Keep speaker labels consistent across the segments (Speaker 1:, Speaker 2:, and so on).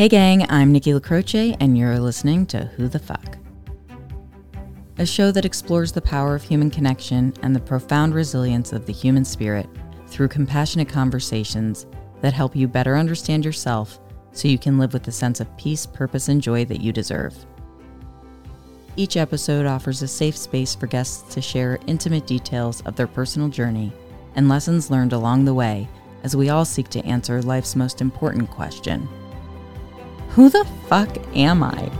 Speaker 1: Hey, gang, I'm Nikki LaCroce, and you're listening to Who the Fuck? A show that explores the power of human connection and the profound resilience of the human spirit through compassionate conversations that help you better understand yourself so you can live with the sense of peace, purpose, and joy that you deserve. Each episode offers a safe space for guests to share intimate details of their personal journey and lessons learned along the way as we all seek to answer life's most important question Who the fuck am I?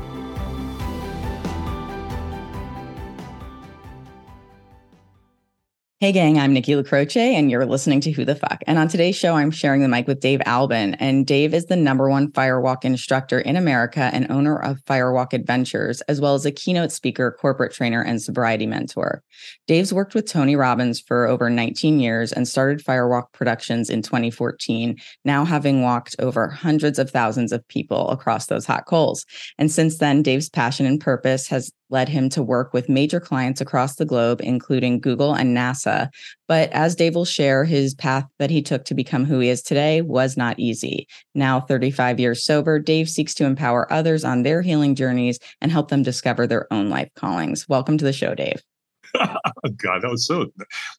Speaker 1: Hey, gang, I'm Nikki LaCroce, and you're listening to Who the Fuck. And on today's show, I'm sharing the mic with Dave Albin. And Dave is the number one firewalk instructor in America and owner of Firewalk Adventures, as well as a keynote speaker, corporate trainer, and sobriety mentor. Dave's worked with Tony Robbins for over 19 years and started Firewalk Productions in 2014, now having walked over hundreds of thousands of people across those hot coals. And since then, Dave's passion and purpose has led him to work with major clients across the globe, including Google and NASA. But as Dave will share, his path that he took to become who he is today was not easy. Now, 35 years sober, Dave seeks to empower others on their healing journeys and help them discover their own life callings. Welcome to the show, Dave.
Speaker 2: God, that was so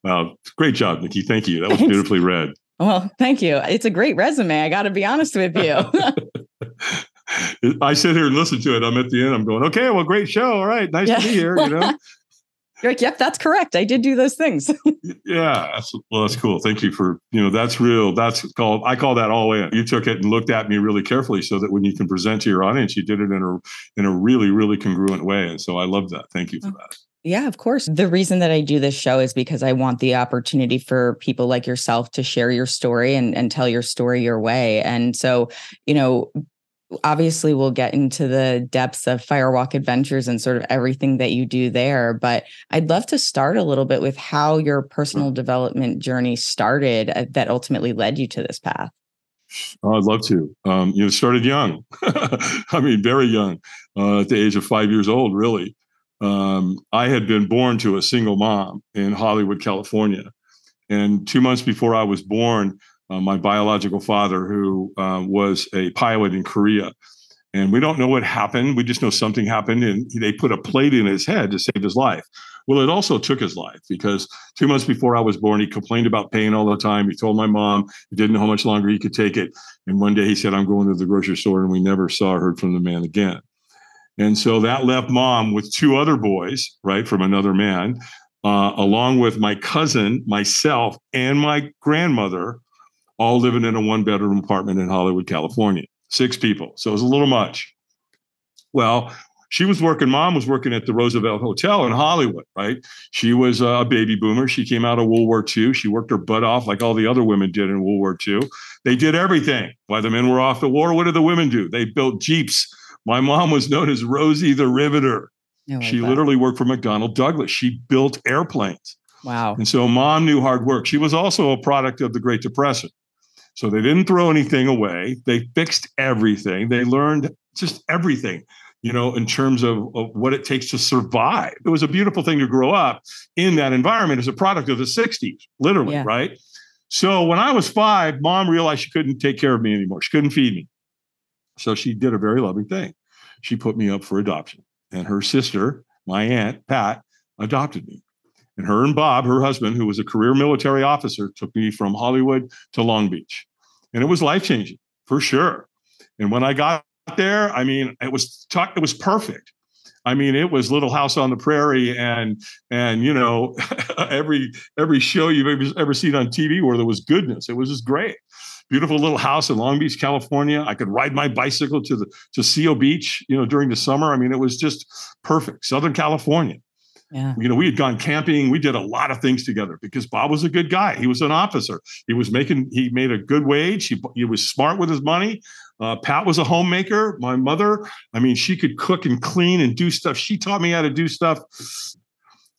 Speaker 2: well. Great job, Nikki. Thank you. That was beautifully read.
Speaker 1: Well, thank you. It's a great resume. I got to be honest with you.
Speaker 2: I sit here and listen to it. I'm at the end. I'm going, okay, well, great show. All right, nice yeah. to be here. You know.
Speaker 1: You're like, yep, that's correct. I did do those things.
Speaker 2: yeah, that's, well, that's cool. Thank you for you know that's real. That's called I call that all in. You took it and looked at me really carefully so that when you can present to your audience, you did it in a in a really really congruent way. And so I love that. Thank you for oh. that.
Speaker 1: Yeah, of course. The reason that I do this show is because I want the opportunity for people like yourself to share your story and, and tell your story your way. And so, you know, obviously we'll get into the depths of firewalk adventures and sort of everything that you do there but i'd love to start a little bit with how your personal development journey started uh, that ultimately led you to this path.
Speaker 2: Oh, i'd love to. Um, you know started young. I mean very young uh, at the age of five years old really. Um, i had been born to a single mom in hollywood california and two months before i was born uh, my biological father, who uh, was a pilot in Korea. And we don't know what happened. We just know something happened, and they put a plate in his head to save his life. Well, it also took his life because two months before I was born, he complained about pain all the time. He told my mom he didn't know how much longer he could take it. And one day he said, I'm going to the grocery store. And we never saw or heard from the man again. And so that left mom with two other boys, right, from another man, uh, along with my cousin, myself, and my grandmother, all living in a one bedroom apartment in Hollywood, California. Six people. So it was a little much. Well, she was working, mom was working at the Roosevelt Hotel in Hollywood, right? She was a baby boomer. She came out of World War II. She worked her butt off like all the other women did in World War II. They did everything. While the men were off the war, what did the women do? They built Jeeps. My mom was known as Rosie the Riveter. Like she that. literally worked for McDonnell Douglas. She built airplanes.
Speaker 1: Wow.
Speaker 2: And so mom knew hard work. She was also a product of the Great Depression. So they didn't throw anything away. They fixed everything. They learned just everything, you know, in terms of, of, what it takes to survive. It was a beautiful thing to grow up in that environment as a product of the 60s, literally, yeah. right? So when I was five, mom realized she couldn't take care of me anymore. She couldn't feed me. So she did a very loving thing. She put me up for adoption. And her sister, my aunt, Pat, adopted me. And her and Bob, her husband, who was a career military officer, took me from Hollywood to Long Beach. And it was life changing for sure. And when I got there, I mean, it was it was perfect. I mean, it was Little House on the Prairie, and and you know, every every show you've ever, ever seen on TV where there was goodness. It was just great. Beautiful little house in Long Beach, California. I could ride my bicycle to the to Seal Beach, you know, during the summer. I mean, it was just perfect. Southern California.
Speaker 1: Yeah.
Speaker 2: You know, we had gone camping. We did a lot of things together because Bob was a good guy. He was an officer. He was making, he made a good wage. He, he was smart with his money. Uh, Pat was a homemaker. My mother, I mean, she could cook and clean and do stuff. She taught me how to do stuff.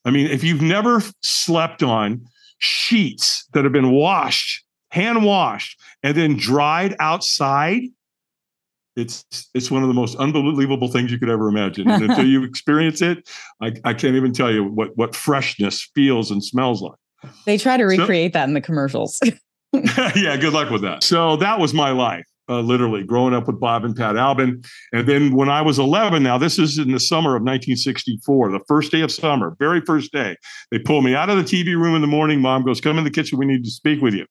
Speaker 2: I mean, if you've never slept on sheets that have been washed, hand washed, and then dried outside, it's it's one of the most unbelievable things you could ever imagine. And until you experience it, I, I can't even tell you what what freshness feels and smells like.
Speaker 1: They try to recreate so, that in the commercials.
Speaker 2: yeah, good luck with that. So that was my life. uh, literally growing up with Bob and Pat Albin. And then when I was 11, now this is in the summer of 1964, the first day of summer, very first day, they pull me out of the TV room in the morning. Mom goes, Come in the kitchen. We need to speak with you.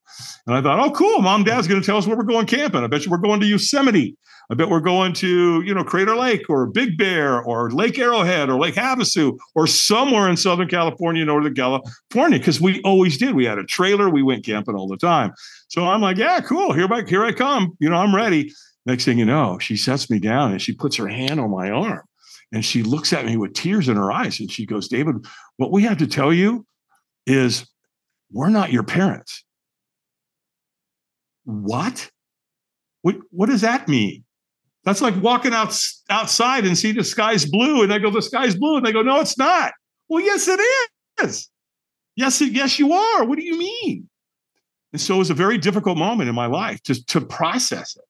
Speaker 2: And I thought, Oh, cool. Mom, dad's going to tell us where we're going camping. I bet you we're going to Yosemite. I bet we're going to, you know, Crater Lake or Big Bear or Lake Arrowhead or Lake Havasu or somewhere in Southern California, Northern California, because we always did. We had a trailer. We went camping all the time. So I'm like, yeah, cool. Here, I, here I come. You know, I'm ready. Next thing you know, she sets me down and she puts her hand on my arm and she looks at me with tears in her eyes and she goes, David, what we have to tell you is we're not your parents. What? What, what does that mean? That's like walking out outside and see the sky's blue, and I go, the sky's blue, and they go, no, it's not. Well, yes, it is. Yes, yes, you are. What do you mean? And so it was a very difficult moment in my life to to process it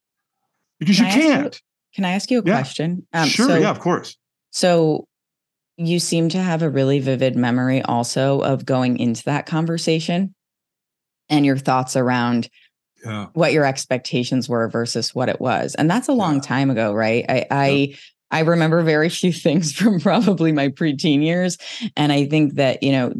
Speaker 2: because can you can't.
Speaker 1: You, can I ask you a yeah. question?
Speaker 2: Um, sure. So, yeah, of course.
Speaker 1: So you seem to have a really vivid memory also of going into that conversation and your thoughts around yeah. what your expectations were versus what it was. And that's a long yeah. time ago, right? I I I remember very few things from probably my preteen years and I think that, you know,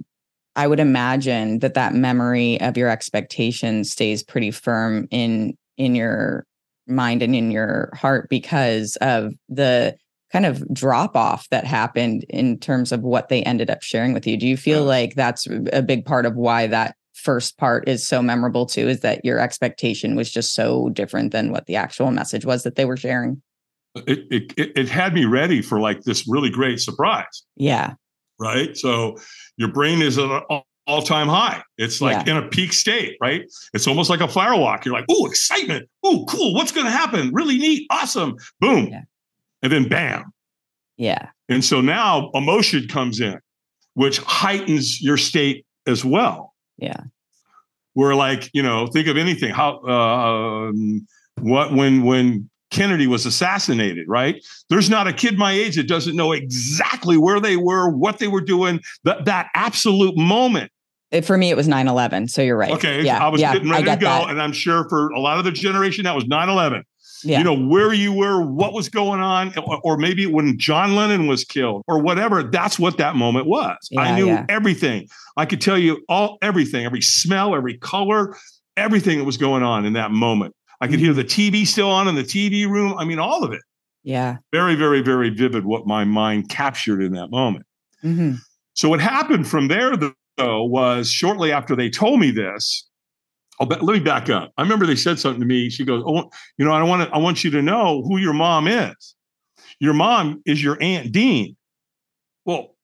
Speaker 1: I would imagine that that memory of your expectations stays pretty firm in in your mind and in your heart because of the kind of drop off that happened in terms of what they ended up sharing with you. Do you feel like that's a big part of why that first part is so memorable too is that your expectation was just so different than what the actual message was that they were sharing.
Speaker 2: It it, it had me ready for like this really great surprise.
Speaker 1: Yeah.
Speaker 2: Right? So your brain is at an all-time high. It's like yeah. in a peak state right? It's almost like a firewalk. You're like oh excitement. Oh cool. What's going to happen? Really neat. Awesome. Boom. Yeah. and then bam.
Speaker 1: Yeah.
Speaker 2: And so now emotion comes in which heightens your state as well.
Speaker 1: Yeah.
Speaker 2: Where like, you know, think of anything. How uh, um, what when when Kennedy was assassinated, right? There's not a kid my age that doesn't know exactly where they were, what they were doing, that that absolute moment.
Speaker 1: It, for me, it was 9 11. So you're right.
Speaker 2: Okay. Yeah, I was yeah, getting ready to go. That. And I'm sure for a lot of the generation, that was 9 11 yeah. you know, where you were, what was going on, or maybe when John Lennon was killed or whatever. That's what that moment was. Yeah, I knew yeah. everything. I could tell you all everything, every smell, every color, everything that was going on in that moment. I could hear mm-hmm. the TV still on in the TV room. I mean, all of it.
Speaker 1: Yeah.
Speaker 2: Very, very, very vivid what my mind captured in that moment.
Speaker 1: Mm-hmm.
Speaker 2: So, what happened from there, though, was shortly after they told me this, Oh, let me back up. I remember they said something to me. She goes, "Oh, you know, I want to, I want you to know who your mom is. Your mom is your Aunt Dean." Well,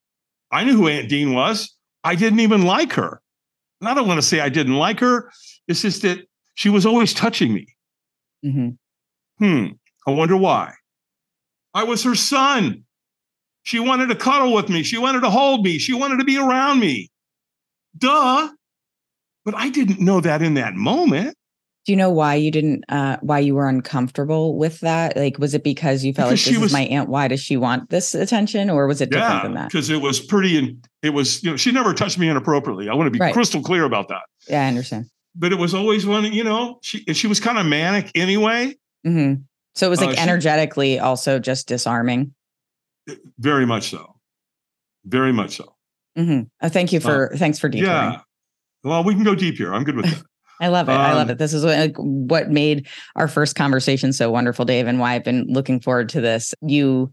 Speaker 2: I knew who Aunt Dean was. I didn't even like her. And I don't want to say I didn't like her. It's just that she was always touching me.
Speaker 1: Mm-hmm.
Speaker 2: Hmm. I wonder why. I was her son. She wanted to cuddle with me. She wanted to hold me. She wanted to be around me. Duh. But I didn't know that in that moment.
Speaker 1: Do you know why you didn't uh why you were uncomfortable with that? Like was it because you felt because like this was, is my aunt, why does she want this attention or was it different yeah, than that?
Speaker 2: Because it was pretty and it was, you know, she never touched me inappropriately. I want to be right. crystal clear about that.
Speaker 1: Yeah, I understand.
Speaker 2: But it was always one, you know, she she was kind of manic anyway.
Speaker 1: Mm-hmm. So it was like uh, energetically she, also just disarming.
Speaker 2: Very much so. Very much so.
Speaker 1: Mm-hmm. Uh, thank you for uh, thanks for detailing. Yeah.
Speaker 2: Well, we can go deep here. I'm good with that.
Speaker 1: I love it. Um, I love um, it. This is what, what made our first conversation so wonderful, Dave, and why I've been looking forward to this. You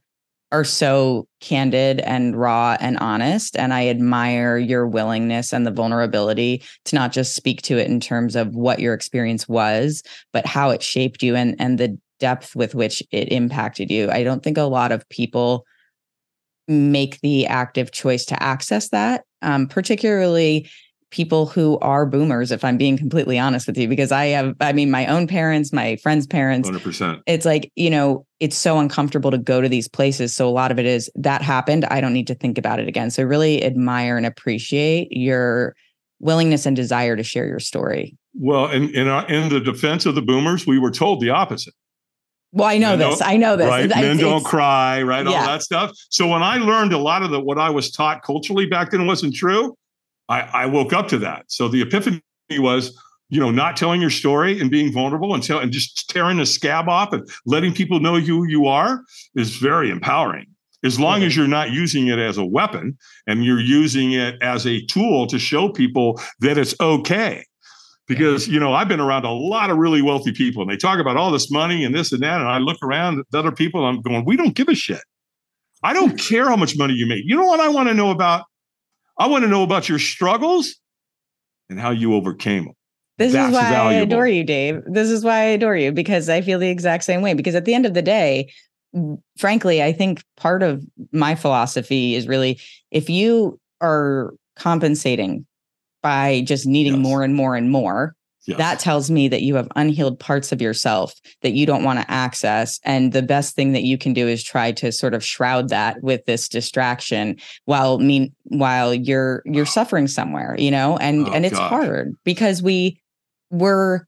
Speaker 1: are so candid and raw and honest. And I admire your willingness and the vulnerability to not just speak to it in terms of what your experience was, but how it shaped you and, and the depth with which it impacted you. I don't think a lot of people make the active choice to access that, um, particularly people who are boomers if i'm being completely honest with you because i have i mean my own parents my friends parents
Speaker 2: 100%
Speaker 1: it's like you know it's so uncomfortable to go to these places so a lot of it is that happened i don't need to think about it again so really admire and appreciate your willingness and desire to share your story
Speaker 2: well in in, our, in the defense of the boomers we were told the opposite
Speaker 1: well, I know Men this. I know this.
Speaker 2: Right? It's, Men don't cry, right? Yeah. All that stuff. So when I learned a lot of the what I was taught culturally back then wasn't true, I, I woke up to that. So the epiphany was, you know, not telling your story and being vulnerable and, tell, and just tearing the scab off and letting people know who you are is very empowering. As long as you're not using it as a weapon and you're using it as a tool to show people that it's okay. Because, you know, I've been around a lot of really wealthy people and they talk about all this money and this and that. And I look around at other people and I'm going, we don't give a shit. I don't care how much money you make. You know what I want to know about? I want to know about your struggles and how you overcame them.
Speaker 1: This That's is why valuable. I adore you, Dave. This is why I adore you because I feel the exact same way. Because at the end of the day, frankly, I think part of my philosophy is really if you are compensating by just needing yes. more and more and more, Yes. That tells me that you have unhealed parts of yourself that you don't want to access. And the best thing that you can do is try to sort of shroud that with this distraction while mean while you're you're ah. suffering somewhere, you know, and oh, and it's hard because we we're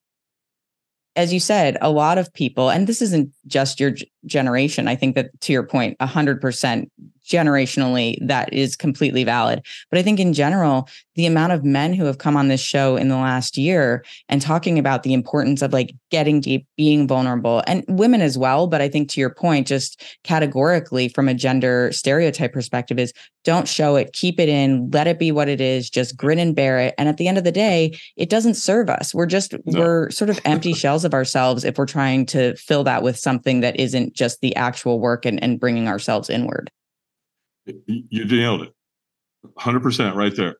Speaker 1: as you said, a lot of people, and this isn't just your generation. I think that to your point, 100% generationally, that is completely valid. But I think in general, the amount of men who have come on this show in the last year and talking about the importance of like getting deep, being vulnerable, and women as well. But I think to your point, just categorically from a gender stereotype perspective, is don't show it, keep it in, let it be what it is, just grin and bear it. And at the end of the day, it doesn't serve us. We're just, no. we're sort of empty shells of ourselves if we're trying to fill that with something that isn't just the actual work and, and bringing ourselves inward.
Speaker 2: You nailed it. 100% right there.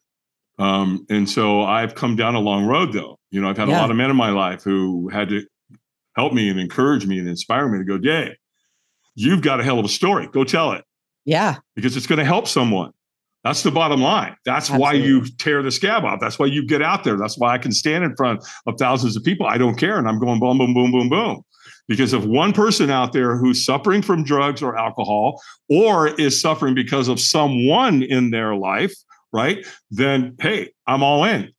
Speaker 2: Um, and so I've come down a long road though. You know, I've had yeah. a lot of men in my life who had to help me and encourage me and inspire me to go, Dave, you've got a hell of a story. Go tell it.
Speaker 1: Yeah.
Speaker 2: Because it's going to help someone. That's the bottom line. That's Absolutely. why you tear the scab off. That's why you get out there. That's why I can stand in front of thousands of people. I don't care. And I'm going boom, boom, boom, boom, boom. Because if one person out there who's suffering from drugs or alcohol or is suffering because of someone in their life, right, then hey, I'm all in.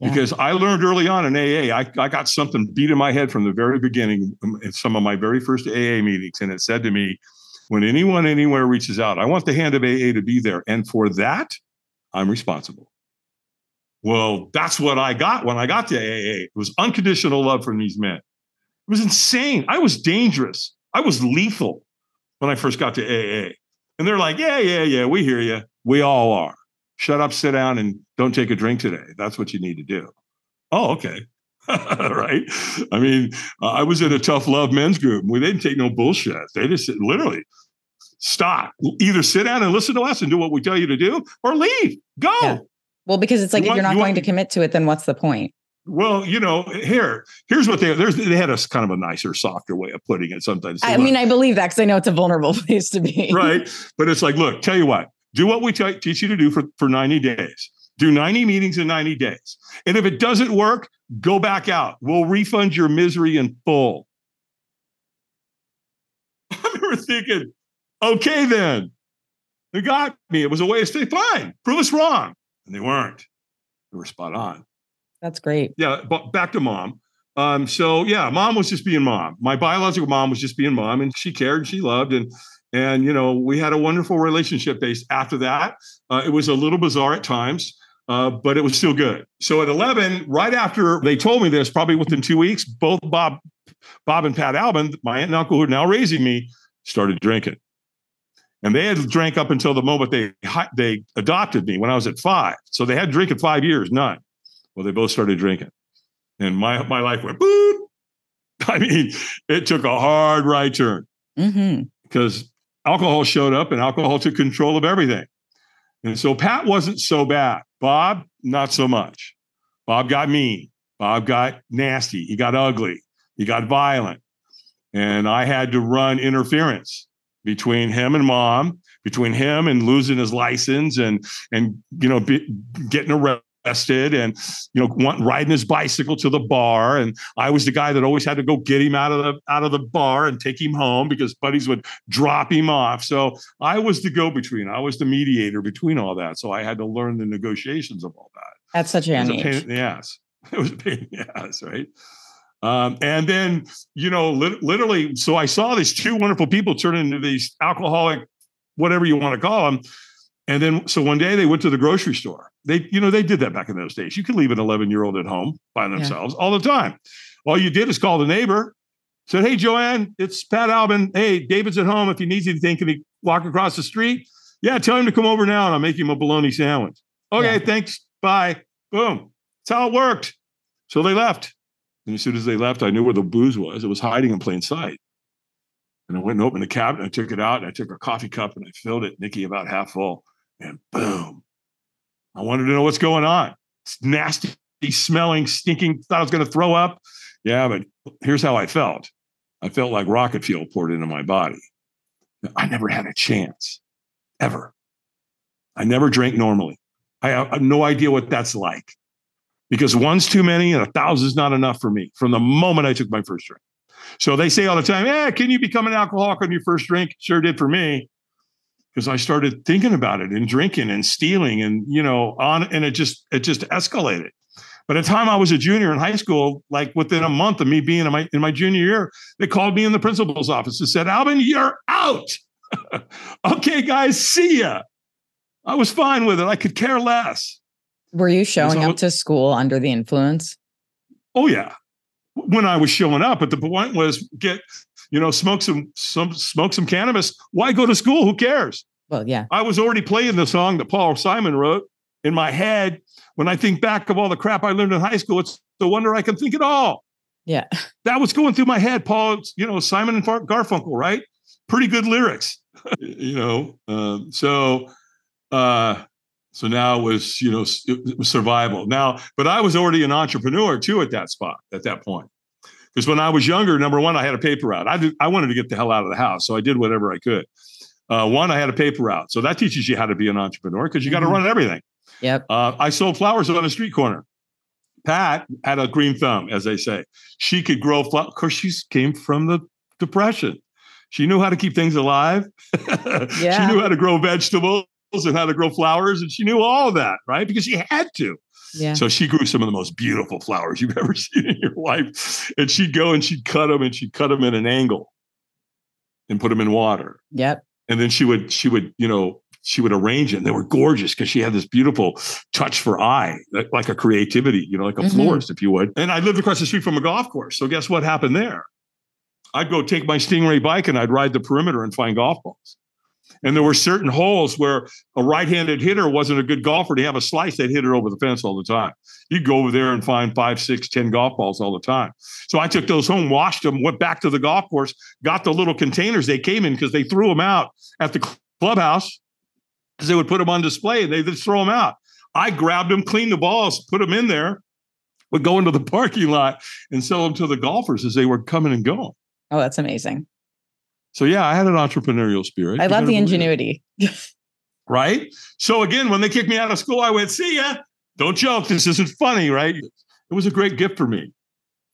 Speaker 2: Yeah. Because I learned early on in AA, I, I got something beat in my head from the very beginning um, in some of my very first AA meetings. And it said to me, when anyone anywhere reaches out, I want the hand of AA to be there. And for that, I'm responsible. Well, that's what I got when I got to AA. It was unconditional love from these men. It was insane. I was dangerous. I was lethal when I first got to AA. And they're like, yeah, yeah, yeah, we hear you. We all are. Shut up, sit down, and don't take a drink today. That's what you need to do. Oh, okay. right. I mean, uh, I was in a tough love men's group. We didn't take no bullshit. They just literally stop. Either sit down and listen to us and do what we tell you to do, or leave. Go. Yeah.
Speaker 1: Well, because it's like you if want, you're not you going want, to commit to it, then what's the point?
Speaker 2: Well, you know, here, here's what they they had a kind of a nicer, softer way of putting it. Sometimes,
Speaker 1: I mean, I believe that because I know it's a vulnerable place to be.
Speaker 2: right, but it's like, look, tell you what, do what we t- teach you to do for for ninety days. Do ninety meetings in ninety days, and if it doesn't work, go back out. We'll refund your misery in full. I remember thinking, okay, then they got me. It was a way to saying, fine, prove us wrong, and they weren't. They were spot on.
Speaker 1: That's great.
Speaker 2: Yeah, but back to mom. Um, so yeah, mom was just being mom. My biological mom was just being mom, and she cared, and she loved, and and you know we had a wonderful relationship based after that. Uh, it was a little bizarre at times, uh, but it was still good. So at 11, right after they told me this, probably within two weeks, both Bob, Bob and Pat Albin, my aunt and uncle who are now raising me, started drinking. And they had drank up until the moment they they adopted me when I was at five. So they had drink at five years, none. Well, they both started drinking, and my my life went boop. I mean, it took a hard right turn mm-hmm. because alcohol showed up, and alcohol took control of everything. And so Pat wasn't so bad. Bob, not so much. Bob got mean. Bob got nasty. He got ugly. He got violent. And I had to run interference between him and mom, between him and losing his license and and you know be, getting arrested arrested and you know want, riding his bicycle to the bar. And i was the guy that always had to go get him out of the out of the bar and take him home because buddies would drop him off. So i was the go-between. I was the mediator between all that. So i had to learn the negotiations of all that.
Speaker 1: At such a young age.
Speaker 2: pain in the ass. It was a pain in the ass right? Um, and then you know li- literally so i saw these two wonderful people turn into these alcoholic whatever you want to call them And then, so one day they went to the grocery store. They, you know, they did that back in those days. You could leave an 11 year old at home by themselves yeah. all the time. All you did is call the neighbor, said, Hey, Joanne, it's Pat Albin. Hey, David's at home. If he needs anything, can he walk across the street? Yeah, tell him to come over now and I'll make him a bologna sandwich. Okay, yeah. thanks. Bye. Boom. That's how it worked. So they left. And as soon as they left, I knew where the booze was. It was hiding in plain sight. And I went and opened the cabinet. I took it out and I took a coffee cup and I filled it, Nikki, about half full. And boom. I wanted to know what's going on. It's nasty, smelling, stinking. Thought I was going to throw up. Yeah, but here's how I felt. I felt like rocket fuel poured into my body. I never had a chance, ever. I never drank normally. I have no idea what that's like because one's too many and a thousand's not enough for me from the moment I took my first drink. So they say all the time, "Yeah, can you become an alcoholic on your first drink?" Sure did for me, because I started thinking about it and drinking and stealing and you know on, and it just it just escalated. By the time I was a junior in high school, like within a month of me being in my in my junior year, they called me in the principal's office and said, "Albin, you're out." okay, guys, see ya. I was fine with it. I could care less.
Speaker 1: Were you showing up to school under the influence?
Speaker 2: Oh yeah, when I was showing up. But the point was get, you know, smoke some some smoke some cannabis. Why go to school? Who cares?
Speaker 1: Well, yeah.
Speaker 2: I was already playing the song that Paul Simon wrote in my head. When I think back of all the crap I learned in high school, it's no wonder I can think at all.
Speaker 1: Yeah.
Speaker 2: That was going through my head. Paul, you know, Simon and Garfunkel, right? Pretty good lyrics, you know. Um, so, uh, so now it was, you know, it was survival. Now, but I was already an entrepreneur too at that spot, at that point. Because when I was younger, number one, I had a paper route. I did, I wanted to get the hell out of the house, so I did whatever I could. Uh, one, I had a paper route, so that teaches you how to be an entrepreneur because you got to mm-hmm. run everything.
Speaker 1: Yep.
Speaker 2: Uh, I sold flowers on the street corner. Pat had a green thumb, as they say. She could grow flowers. Of course, she came from the depression. She knew how to keep things alive. yeah. she knew how to grow vegetables and how to grow flowers, and she knew all of that, right? Because she had to. Yeah. So she grew some of the most beautiful flowers you've ever seen in your life. And she'd go and she'd cut them and she'd cut them at an angle and put them in water.
Speaker 1: Yep.
Speaker 2: And then she would, she would, you know, she would arrange it. And they were gorgeous because she had this beautiful touch for eye, like, like a creativity, you know, like a mm-hmm. florist, if you would. And I lived across the street from a golf course. So guess what happened there? I'd go take my Stingray bike and I'd ride the perimeter and find golf balls. And there were certain holes where a right-handed hitter wasn't a good golfer to have a slice. They'd hit it over the fence all the time. You'd go over there and find five, six, ten golf balls all the time. So I took those home, washed them, went back to the golf course, got the little containers they came in because they threw them out at the clubhouse because they would put them on display and they just throw them out. I grabbed them, cleaned the balls, put them in there, would go into the parking lot and sell them to the golfers as they were coming and going.
Speaker 1: Oh, that's amazing.
Speaker 2: So yeah, I had an entrepreneurial spirit.
Speaker 1: I love the ingenuity.
Speaker 2: right? So again, when they kicked me out of school, I went, "See ya." Don't joke. This isn't funny, right? It was a great gift for me.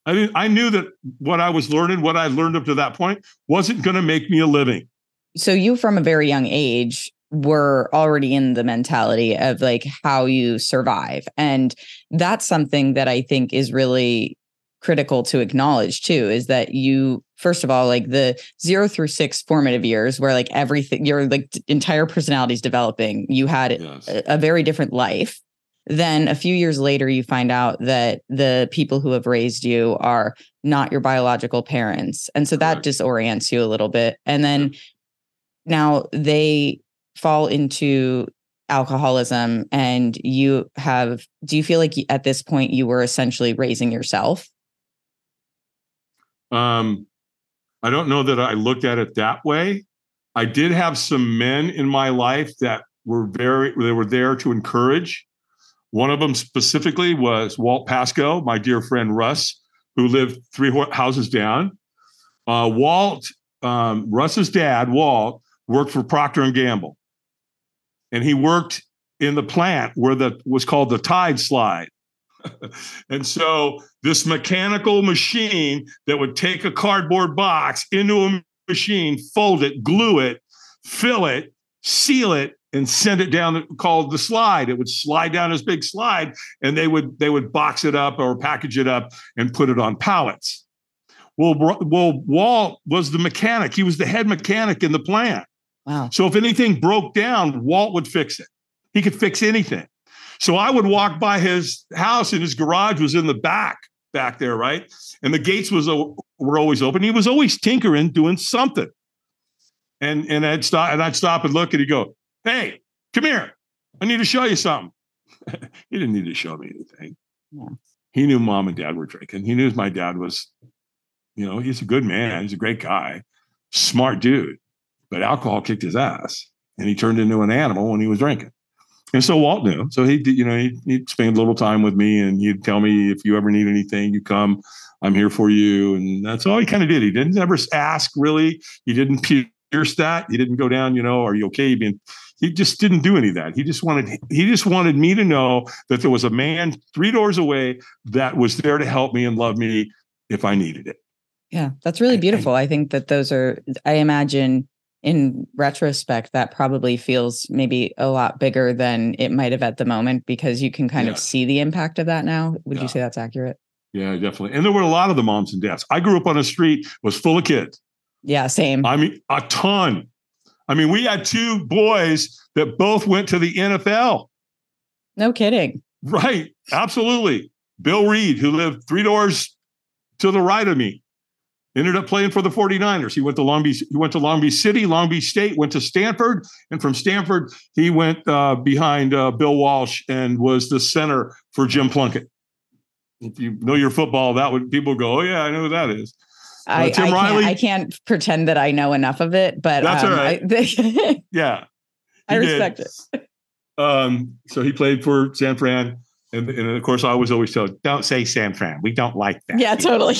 Speaker 2: I didn't, I knew that what I was learning, what I learned up to that point, wasn't going to make me a living.
Speaker 1: So you, from a very young age, were already in the mentality of like how you survive, and that's something that I think is really critical to acknowledge too is that you first of all like the 0 through 6 formative years where like everything your like entire personality is developing. You had yes. a, a very different life. Then a few years later you find out that the people who have raised you are not your biological parents. And so Correct. that disorients you a little bit. And then now they fall into alcoholism and you have do you feel like at this point you were essentially raising yourself?
Speaker 2: Um, I don't know that I looked at it that way. I did have some men in my life that were very, they were there to encourage. One of them specifically was Walt Pasco, my dear friend Russ, who lived three houses down. Uh, Walt, um, Russ's dad, Walt, worked for Procter and Gamble, and he worked in the plant where the was called the Tide Slide. And so this mechanical machine that would take a cardboard box into a machine, fold it, glue it, fill it, seal it, and send it down called the slide. It would slide down this big slide, and they would they would box it up or package it up and put it on pallets. Well, well, Walt was the mechanic. He was the head mechanic in the plant.
Speaker 1: Wow.
Speaker 2: So if anything broke down, Walt would fix it. He could fix anything. So I would walk by his house and his garage was in the back, back there, right? And the gates was were always open. He was always tinkering, doing something. And and I'd stop and I'd stop and look and he'd go, Hey, come here. I need to show you something. he didn't need to show me anything. He knew mom and dad were drinking. He knew my dad was, you know, he's a good man. He's a great guy, smart dude. But alcohol kicked his ass and he turned into an animal when he was drinking. And so Walt knew. So he, did, you know, he'd, he'd spend a little time with me and he'd tell me if you ever need anything, you come, I'm here for you. And that's all he kind of did. He didn't ever ask really. He didn't pierce that. He didn't go down, you know, are you okay? Being, he just didn't do any of that. He just wanted, he just wanted me to know that there was a man three doors away that was there to help me and love me if I needed it.
Speaker 1: Yeah, that's really beautiful. I think that those are, I imagine in retrospect, that probably feels maybe a lot bigger than it might have at the moment because you can kind yeah. of see the impact of that now. Would yeah. you say that's accurate?
Speaker 2: Yeah, definitely. And there were a lot of the moms and dads. I grew up on a street was full of kids.
Speaker 1: Yeah, same.
Speaker 2: I mean, a ton. I mean, we had two boys that both went to the NFL.
Speaker 1: No kidding.
Speaker 2: Right. Absolutely. Bill Reed, who lived three doors to the right of me, ended up playing for the 49ers. He went to Long Beach, he went to Long Beach City, Long Beach State, went to Stanford, and from Stanford, he went uh, behind uh, Bill Walsh and was the center for Jim Plunkett. If you know your football, that would people go, oh yeah, I know who that is.
Speaker 1: Uh, I, Tim I Riley, can't, I can't pretend that I know enough of it, but
Speaker 2: that's um, all right. I,
Speaker 1: yeah, I respect did.
Speaker 2: it. Um, so he played for San Fran. And, and, of course, I was always told, don't say San Fran. We don't like that.
Speaker 1: Yeah, totally.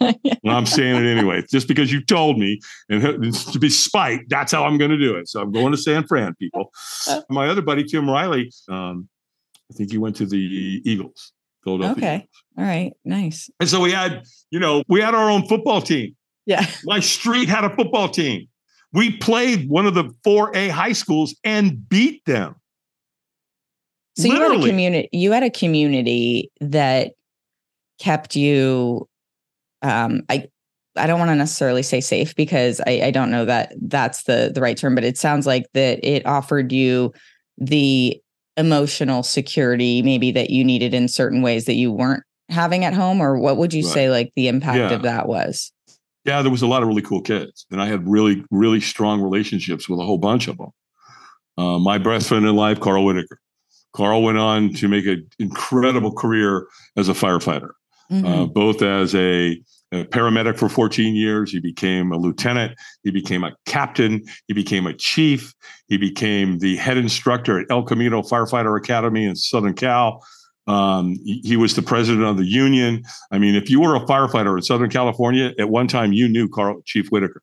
Speaker 2: well, I'm saying it anyway, just because you told me. And to be spite, that's how I'm going to do it. So I'm going to San Fran, people. My other buddy, Tim Riley, um, I think he went to the Eagles.
Speaker 1: Philadelphia. Okay. Eagles. All right. Nice.
Speaker 2: And so we had, you know, we had our own football team.
Speaker 1: Yeah.
Speaker 2: My street had a football team. We played one of the 4A high schools and beat them.
Speaker 1: So Literally. you had a community you had a community that kept you um I I don't want to necessarily say safe because I, I don't know that that's the the right term, but it sounds like that it offered you the emotional security maybe that you needed in certain ways that you weren't having at home or what would you right. say like the impact yeah. of that was
Speaker 2: yeah there was a lot of really cool kids and i had really really strong relationships with a whole bunch of them uh, my best friend in life carl whitaker Carl went on to make an incredible career as a firefighter, uh, mm-hmm. uh, both as a, a, paramedic for 14 years. He became a lieutenant. He became a captain. He became a chief. He became the head instructor at El Camino Firefighter Academy in Southern Cal. Um, he was the president of the union. I mean, if you were a firefighter in Southern California, at one time you knew Carl Chief Whitaker.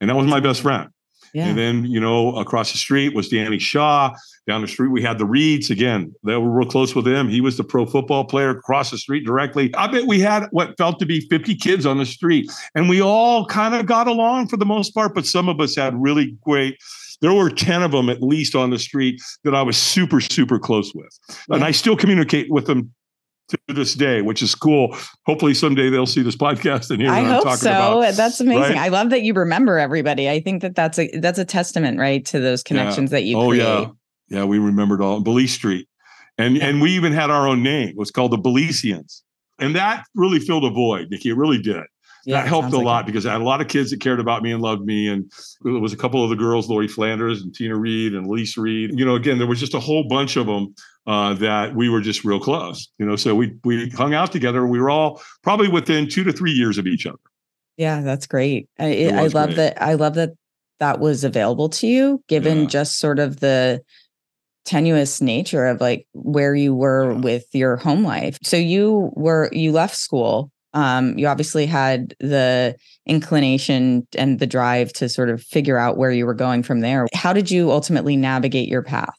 Speaker 2: And that was my best friend. Yeah. And then, you know, across the street was Danny Shaw. Down the street, we had the Reeds again. They were real close with him. He was the pro football player across the street directly. I bet we had what felt to be 50 kids on the street. And we all kind of got along for the most part, but some of us had really great there were 10 of them at least on the street that I was super, super close with. And I still communicate with them to this day, which is cool. Hopefully someday they'll see this podcast and hear I hope so. About,
Speaker 1: that's amazing. Right? I love that you remember everybody. I think that that's a that's a testament, right, to those connections yeah. that you. Oh create.
Speaker 2: yeah, yeah. We remembered all Belize Street, and yeah. and we even had our own name. It was called the Belizeans, and that really filled a void, Nikki. It really did. Yeah, that helped a lot like because I had a lot of kids that cared about me and loved me. And it was a couple of the girls, Lori Flanders and Tina Reed and Lisa Reed. You know, again, there was just a whole bunch of them uh, that we were just real close. You know, so we we hung out together. We were all probably within two to three years of each other.
Speaker 1: Yeah, that's great. I, I love great. that. I love that that was available to you, given yeah. just sort of the tenuous nature of like where you were yeah. with your home life. So you were you left school. Um, you obviously had the inclination and the drive to sort of figure out where you were going from there. How did you ultimately navigate your path?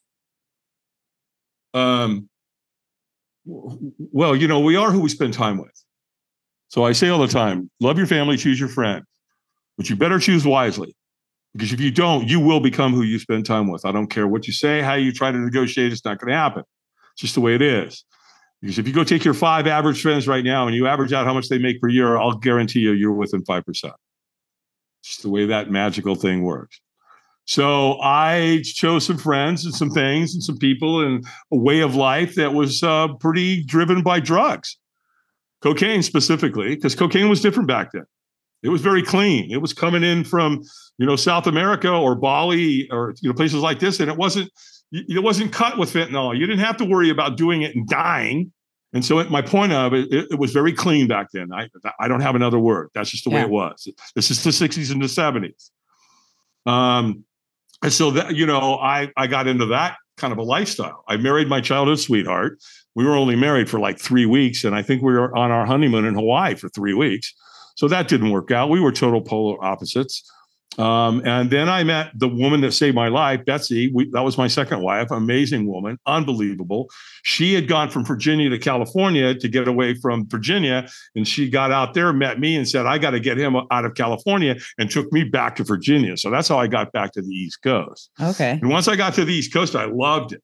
Speaker 2: Um, well, you know, we are who we spend time with. So I say all the time love your family, choose your friend, but you better choose wisely. Because if you don't, you will become who you spend time with. I don't care what you say, how you try to negotiate, it's not going to happen. It's just the way it is. Because if you go take your five average friends right now and you average out how much they make per year, I'll guarantee you you're within 5%. Just the way that magical thing works. So I chose some friends and some things and some people and a way of life that was uh, pretty driven by drugs, cocaine specifically, because cocaine was different back then. It was very clean. It was coming in from you know South America or Bali or you know places like this, and it wasn't it wasn't cut with fentanyl. You didn't have to worry about doing it and dying. And so my point of it, it, it, was very clean back then. I I don't have another word. That's just the yeah. way it was. This is the 60s and the 70s. Um, and so that you know, I I got into that kind of a lifestyle. I married my childhood sweetheart. We were only married for like three weeks, and I think we were on our honeymoon in Hawaii for three weeks. So that didn't work out. We were total polar opposites. Um, and then I met the woman that saved my life, Betsy. We, that was my second wife, amazing woman, unbelievable. She had gone from Virginia to California to get away from Virginia. And she got out there, met me, and said, I got to get him out of California, and took me back to Virginia. So that's how I got back to the East Coast.
Speaker 1: Okay.
Speaker 2: And once I got to the East Coast, I loved it.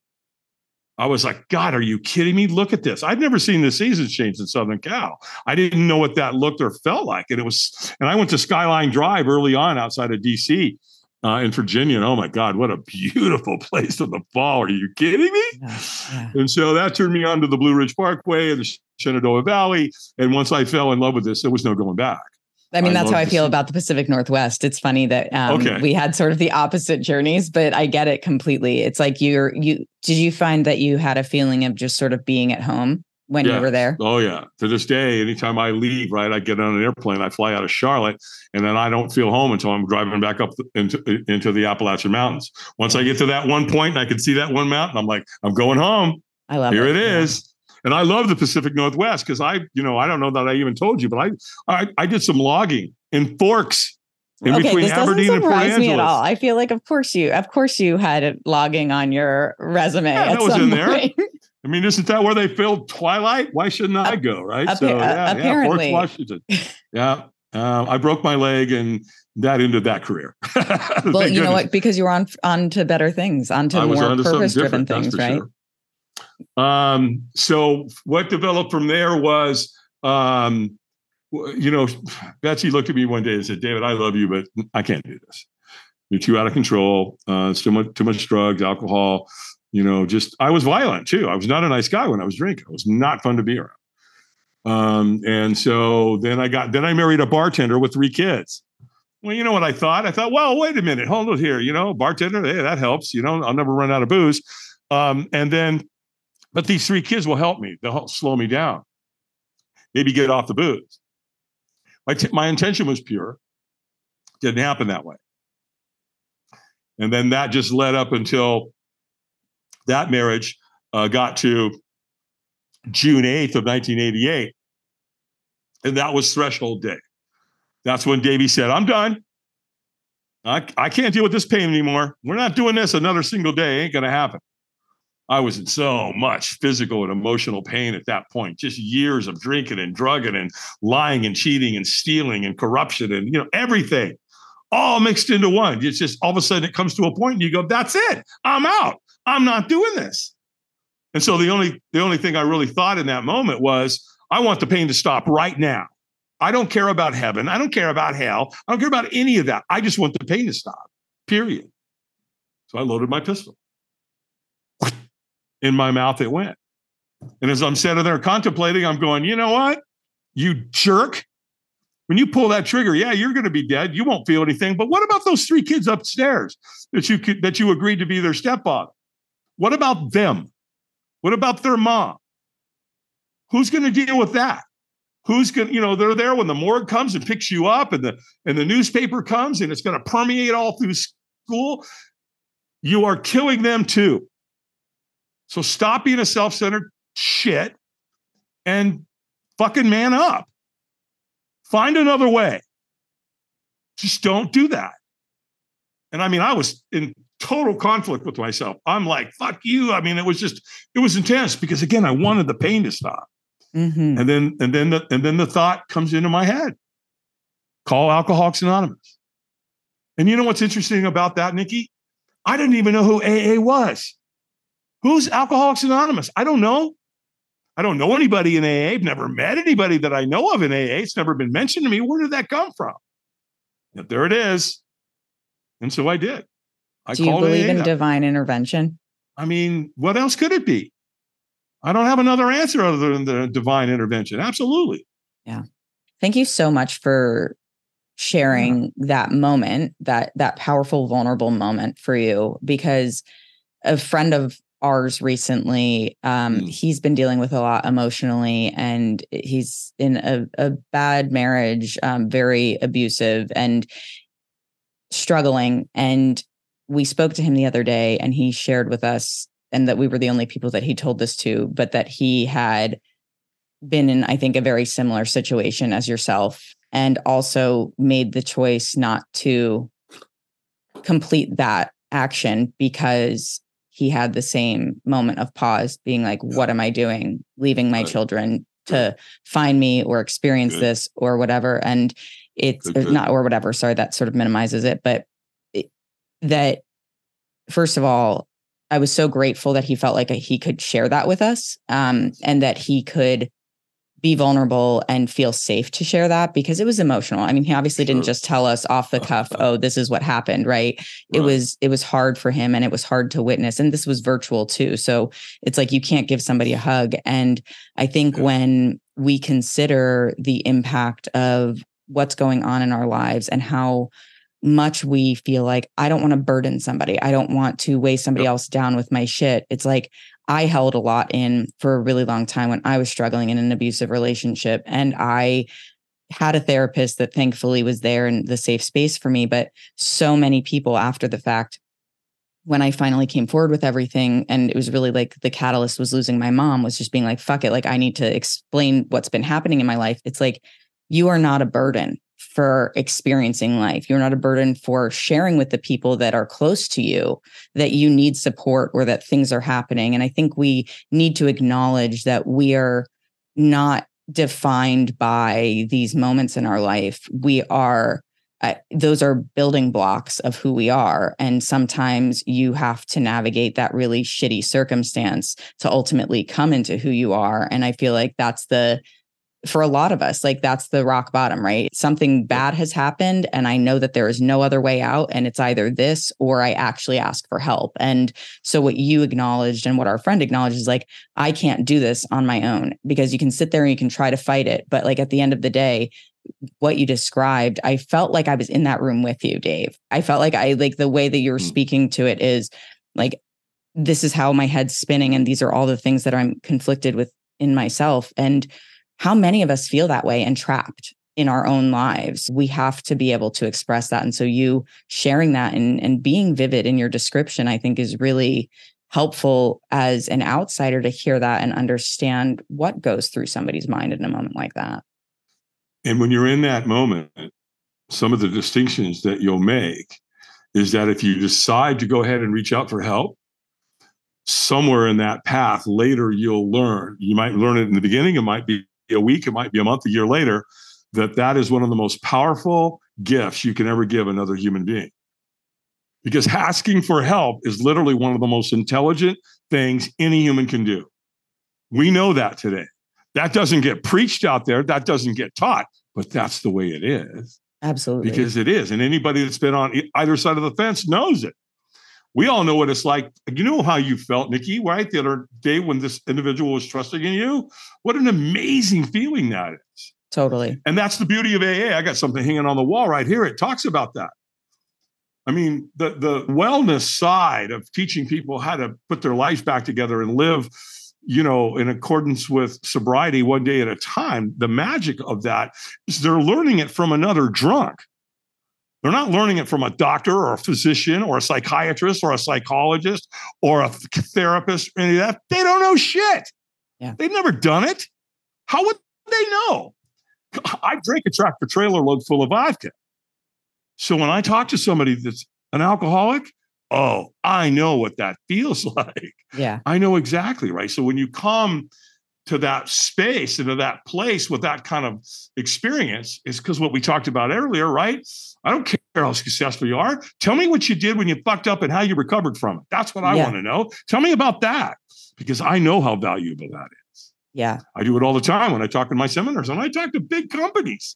Speaker 2: I was like, God, are you kidding me? Look at this. I'd never seen the seasons change in Southern Cal. I didn't know what that looked or felt like. And it was, and I went to Skyline Drive early on outside of DC uh, in Virginia. And oh my God, what a beautiful place in the fall. Are you kidding me? Yeah, yeah. And so that turned me on to the Blue Ridge Parkway and the Shenandoah Valley. And once I fell in love with this, there was no going back.
Speaker 1: I mean, that's how I feel about the Pacific Northwest. It's funny that um, okay. we had sort of the opposite journeys, but I get it completely. It's like you're you. Did you find that you had a feeling of just sort of being at home when you were there?
Speaker 2: Oh yeah. To this day, anytime I leave, right, I get on an airplane, I fly out of Charlotte, and then I don't feel home until I'm driving back up into into the Appalachian Mountains. Once I get to that one point and I can see that one mountain, I'm like, I'm going home.
Speaker 1: I love
Speaker 2: Here
Speaker 1: it.
Speaker 2: it is. Yeah. And I love the Pacific Northwest because I, you know, I don't know that I even told you, but I, I, I did some logging in Forks in
Speaker 1: okay,
Speaker 2: between
Speaker 1: this
Speaker 2: Aberdeen
Speaker 1: doesn't surprise
Speaker 2: and
Speaker 1: me at all. I feel like, of course you, of course you had logging on your resume.
Speaker 2: Yeah, that was in there. I mean, isn't that where they filmed Twilight? Why shouldn't I go? Right.
Speaker 1: Appa- so yeah, apparently.
Speaker 2: yeah, Forks, Washington. yeah. Uh, I broke my leg and that ended that career.
Speaker 1: well, you goodness. know what? Because you were on on to better things, on to more purpose driven things, right? Sure.
Speaker 2: Um, so what developed from there was, um, you know, Betsy looked at me one day and said, David, I love you, but I can't do this. You're too out of control. Uh, too much, too much drugs, alcohol. You know, just I was violent too. I was not a nice guy when I was drinking. It was not fun to be around. Um, and so then I got then I married a bartender with three kids. Well, you know what I thought? I thought, well, wait a minute, hold it here. You know, bartender, hey, that helps. You know, I'll never run out of booze. Um, and then but these three kids will help me. They'll help slow me down. Maybe get off the booze. My, t- my intention was pure. Didn't happen that way. And then that just led up until that marriage uh, got to June 8th of 1988. And that was threshold day. That's when Davey said, I'm done. I, I can't deal with this pain anymore. We're not doing this another single day. Ain't going to happen. I was in so much physical and emotional pain at that point. Just years of drinking and drugging and lying and cheating and stealing and corruption and you know everything all mixed into one. It's just all of a sudden it comes to a point and you go, "That's it. I'm out. I'm not doing this." And so the only the only thing I really thought in that moment was, I want the pain to stop right now. I don't care about heaven. I don't care about hell. I don't care about any of that. I just want the pain to stop. Period. So I loaded my pistol in my mouth it went. And as I'm sitting there contemplating, I'm going, you know what? You jerk. When you pull that trigger, yeah, you're going to be dead. You won't feel anything. But what about those three kids upstairs that you could, that you agreed to be their stepfather? What about them? What about their mom? Who's going to deal with that? Who's going to, you know, they're there when the morgue comes and picks you up and the and the newspaper comes and it's going to permeate all through school. You are killing them too. So stop being a self centered shit and fucking man up. Find another way. Just don't do that. And I mean, I was in total conflict with myself. I'm like, fuck you. I mean, it was just, it was intense because again, I wanted the pain to stop. Mm-hmm. And then, and then the, and then the thought comes into my head. Call Alcoholics Anonymous. And you know what's interesting about that, Nikki? I didn't even know who AA was. Who's Alcoholics Anonymous? I don't know. I don't know anybody in AA. I've never met anybody that I know of in AA. It's never been mentioned to me. Where did that come from? But there it is. And so I did. I
Speaker 1: Do you believe in
Speaker 2: AA.
Speaker 1: divine intervention?
Speaker 2: I mean, what else could it be? I don't have another answer other than the divine intervention. Absolutely. Yeah.
Speaker 1: Thank you so much for sharing that moment, that that powerful vulnerable moment for you because a friend of ours recently um
Speaker 2: Mm.
Speaker 1: he's been dealing with a lot emotionally and he's in a, a bad marriage um very abusive and struggling and we spoke to him the other day and he shared with us and that we were the only people that he told this to but that he had been in i think a very similar situation as yourself and also made the choice not to complete that action because he had the same moment of pause being like what am i doing leaving my
Speaker 2: Right.
Speaker 1: children to find me or experience
Speaker 2: Good.
Speaker 1: this or whatever and it's
Speaker 2: Good,
Speaker 1: or
Speaker 2: good.
Speaker 1: not or whatever sorry that sort of minimizes it but it, that first of all i was so grateful that he felt like he could share that with us um, and that he could be vulnerable and feel safe to share that because it was emotional. I mean, he obviously didn't just tell us off the cuff, "Oh, this is what happened," right? It
Speaker 2: Right.
Speaker 1: was it was hard for him and it was hard to witness and this was virtual too. So it's like you can't give somebody a hug and I think
Speaker 2: Yeah.
Speaker 1: when we consider the impact of what's going on in our lives and how much we feel like I don't want to burden somebody. I don't want to weigh somebody
Speaker 2: Yep.
Speaker 1: else down with my shit. It's like I held a lot in for a really long time when I was struggling in an abusive relationship. And I had a therapist that thankfully was there in the safe space for me. But so many people after the fact, when I finally came forward with everything, and it was really like the catalyst was losing my mom, was just being like, fuck it. Like, I need to explain what's been happening in my life. It's like, you are not a burden for experiencing life. You're not a burden for sharing with the people that are close to you that you need support or that things are happening. And I think we need to acknowledge that we are not defined by these moments in our life. We are, uh, those are building blocks of who we are. And sometimes you have to navigate that really shitty circumstance to ultimately come into who you are. And I feel like that's the, for a lot of us, like that's the rock bottom, right? Something bad has happened, and I know that there is no other way out. And it's either this or I actually ask for help. And so, what you acknowledged and what our friend acknowledged is like, I can't do this on my own because you can sit there and you can try to fight it. But like at the end of the day, what you described, I felt like I was in that room with you, Dave. I felt like I like the way that you're
Speaker 2: Hmm.
Speaker 1: speaking to it is like, this is how my head's spinning. And these are all the things that I'm conflicted with in myself. And how many of us feel that way and trapped in our own lives? We have to be able to express that. And so you sharing that and, and being vivid in your description i think is really helpful as an outsider to hear that and understand what goes through somebody's mind in a moment like that.
Speaker 2: And when you're in that moment, some of the distinctions that you'll make is that if you decide to go ahead and reach out for help, somewhere in that path later you'll learn. You might learn it in the beginning, it might be a week, it might be a month, a year later, that that is one of the most powerful gifts you can ever give another human being. Because asking for help is literally one of the most intelligent things any human can do. We know that today. That doesn't get preached out there, that doesn't get taught, but that's the way it is
Speaker 1: absolutely
Speaker 2: because it is. And anybody that's been on either side of the fence knows it. We all know what it's like. You know how you felt, Nikki, right? The other day when this individual was trusting in you. What an amazing feeling that is.
Speaker 1: totally
Speaker 2: And that's the beauty of AA. I got something hanging on the wall right here. It talks about that. I mean, the the wellness side of teaching people how to put their lives back together and live, you know, in accordance with sobriety one day at a time. The magic of that is they're learning it from another drunk. They're not learning it from a doctor or a physician or a psychiatrist or a psychologist or a therapist or any of that. They don't know shit.
Speaker 1: Yeah.
Speaker 2: They've never done it. How would they know? I drink a tractor trailer load full of vodka. So when I talk to somebody that's an alcoholic, oh, I know what that feels like.
Speaker 1: yeah
Speaker 2: I know exactly, right? So when you come to that space and to that place with that kind of experience, is because what we talked about earlier, right? I don't care how successful you are. Tell me what you did when you fucked up and how you recovered from it. That's what I
Speaker 1: Yeah.
Speaker 2: want to know. Tell me about that because I know how valuable that is.
Speaker 1: yeah
Speaker 2: I do it all the time when I talk in my seminars and I talk to big companies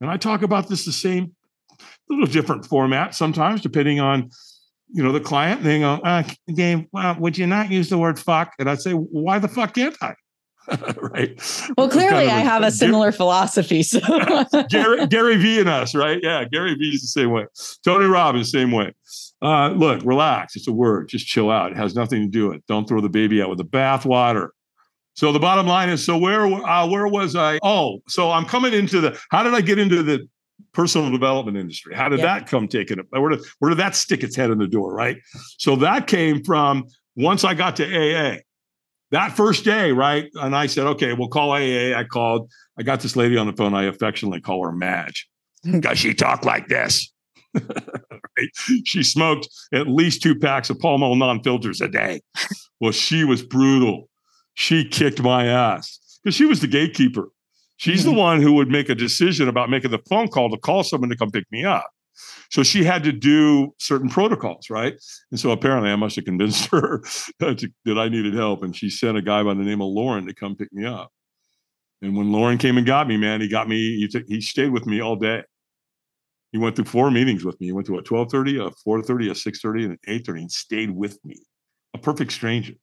Speaker 2: and I talk about this the same little different format sometimes depending on you know, the client, they go, uh, Dave, well, would you not use the word fuck? And I'd say, why the fuck can't I? right.
Speaker 1: Well, clearly kind of I have a similar philosophy. So
Speaker 2: Gary, Gary V and us, right? Yeah. Gary V is the same way. Tony Robbins, same way. Uh, look, relax. It's a word. Just chill out. It has nothing to do with it. Don't throw the baby out with the bathwater. So the bottom line is, so where uh, where was I? Oh, so I'm coming into the. How did I get into the personal development industry? How did that come taking it? Where did where did that stick its head in the door? Right. So that came from once I got to AA. That first day, right? And I said, okay, we'll call AA. I called. I got this lady on the phone. I affectionately call her Madge because she talked like this. right? She smoked at least two packs of Pall Mall non-filters a day. Well, she was brutal. She kicked my ass because she was the gatekeeper. She's mm-hmm. the one who would make a decision about making the phone call to call someone to come pick me up. So she had to do certain protocols, right? And so apparently I must have convinced her that I needed help. And she sent a guy by the name of Lauren to come pick me up. And when Lauren came and got me, man, he got me, he, t- he stayed with me all day. He went through four meetings with me. He went to a 1230, a 430, a 630, and an 830, and stayed with me. A perfect stranger.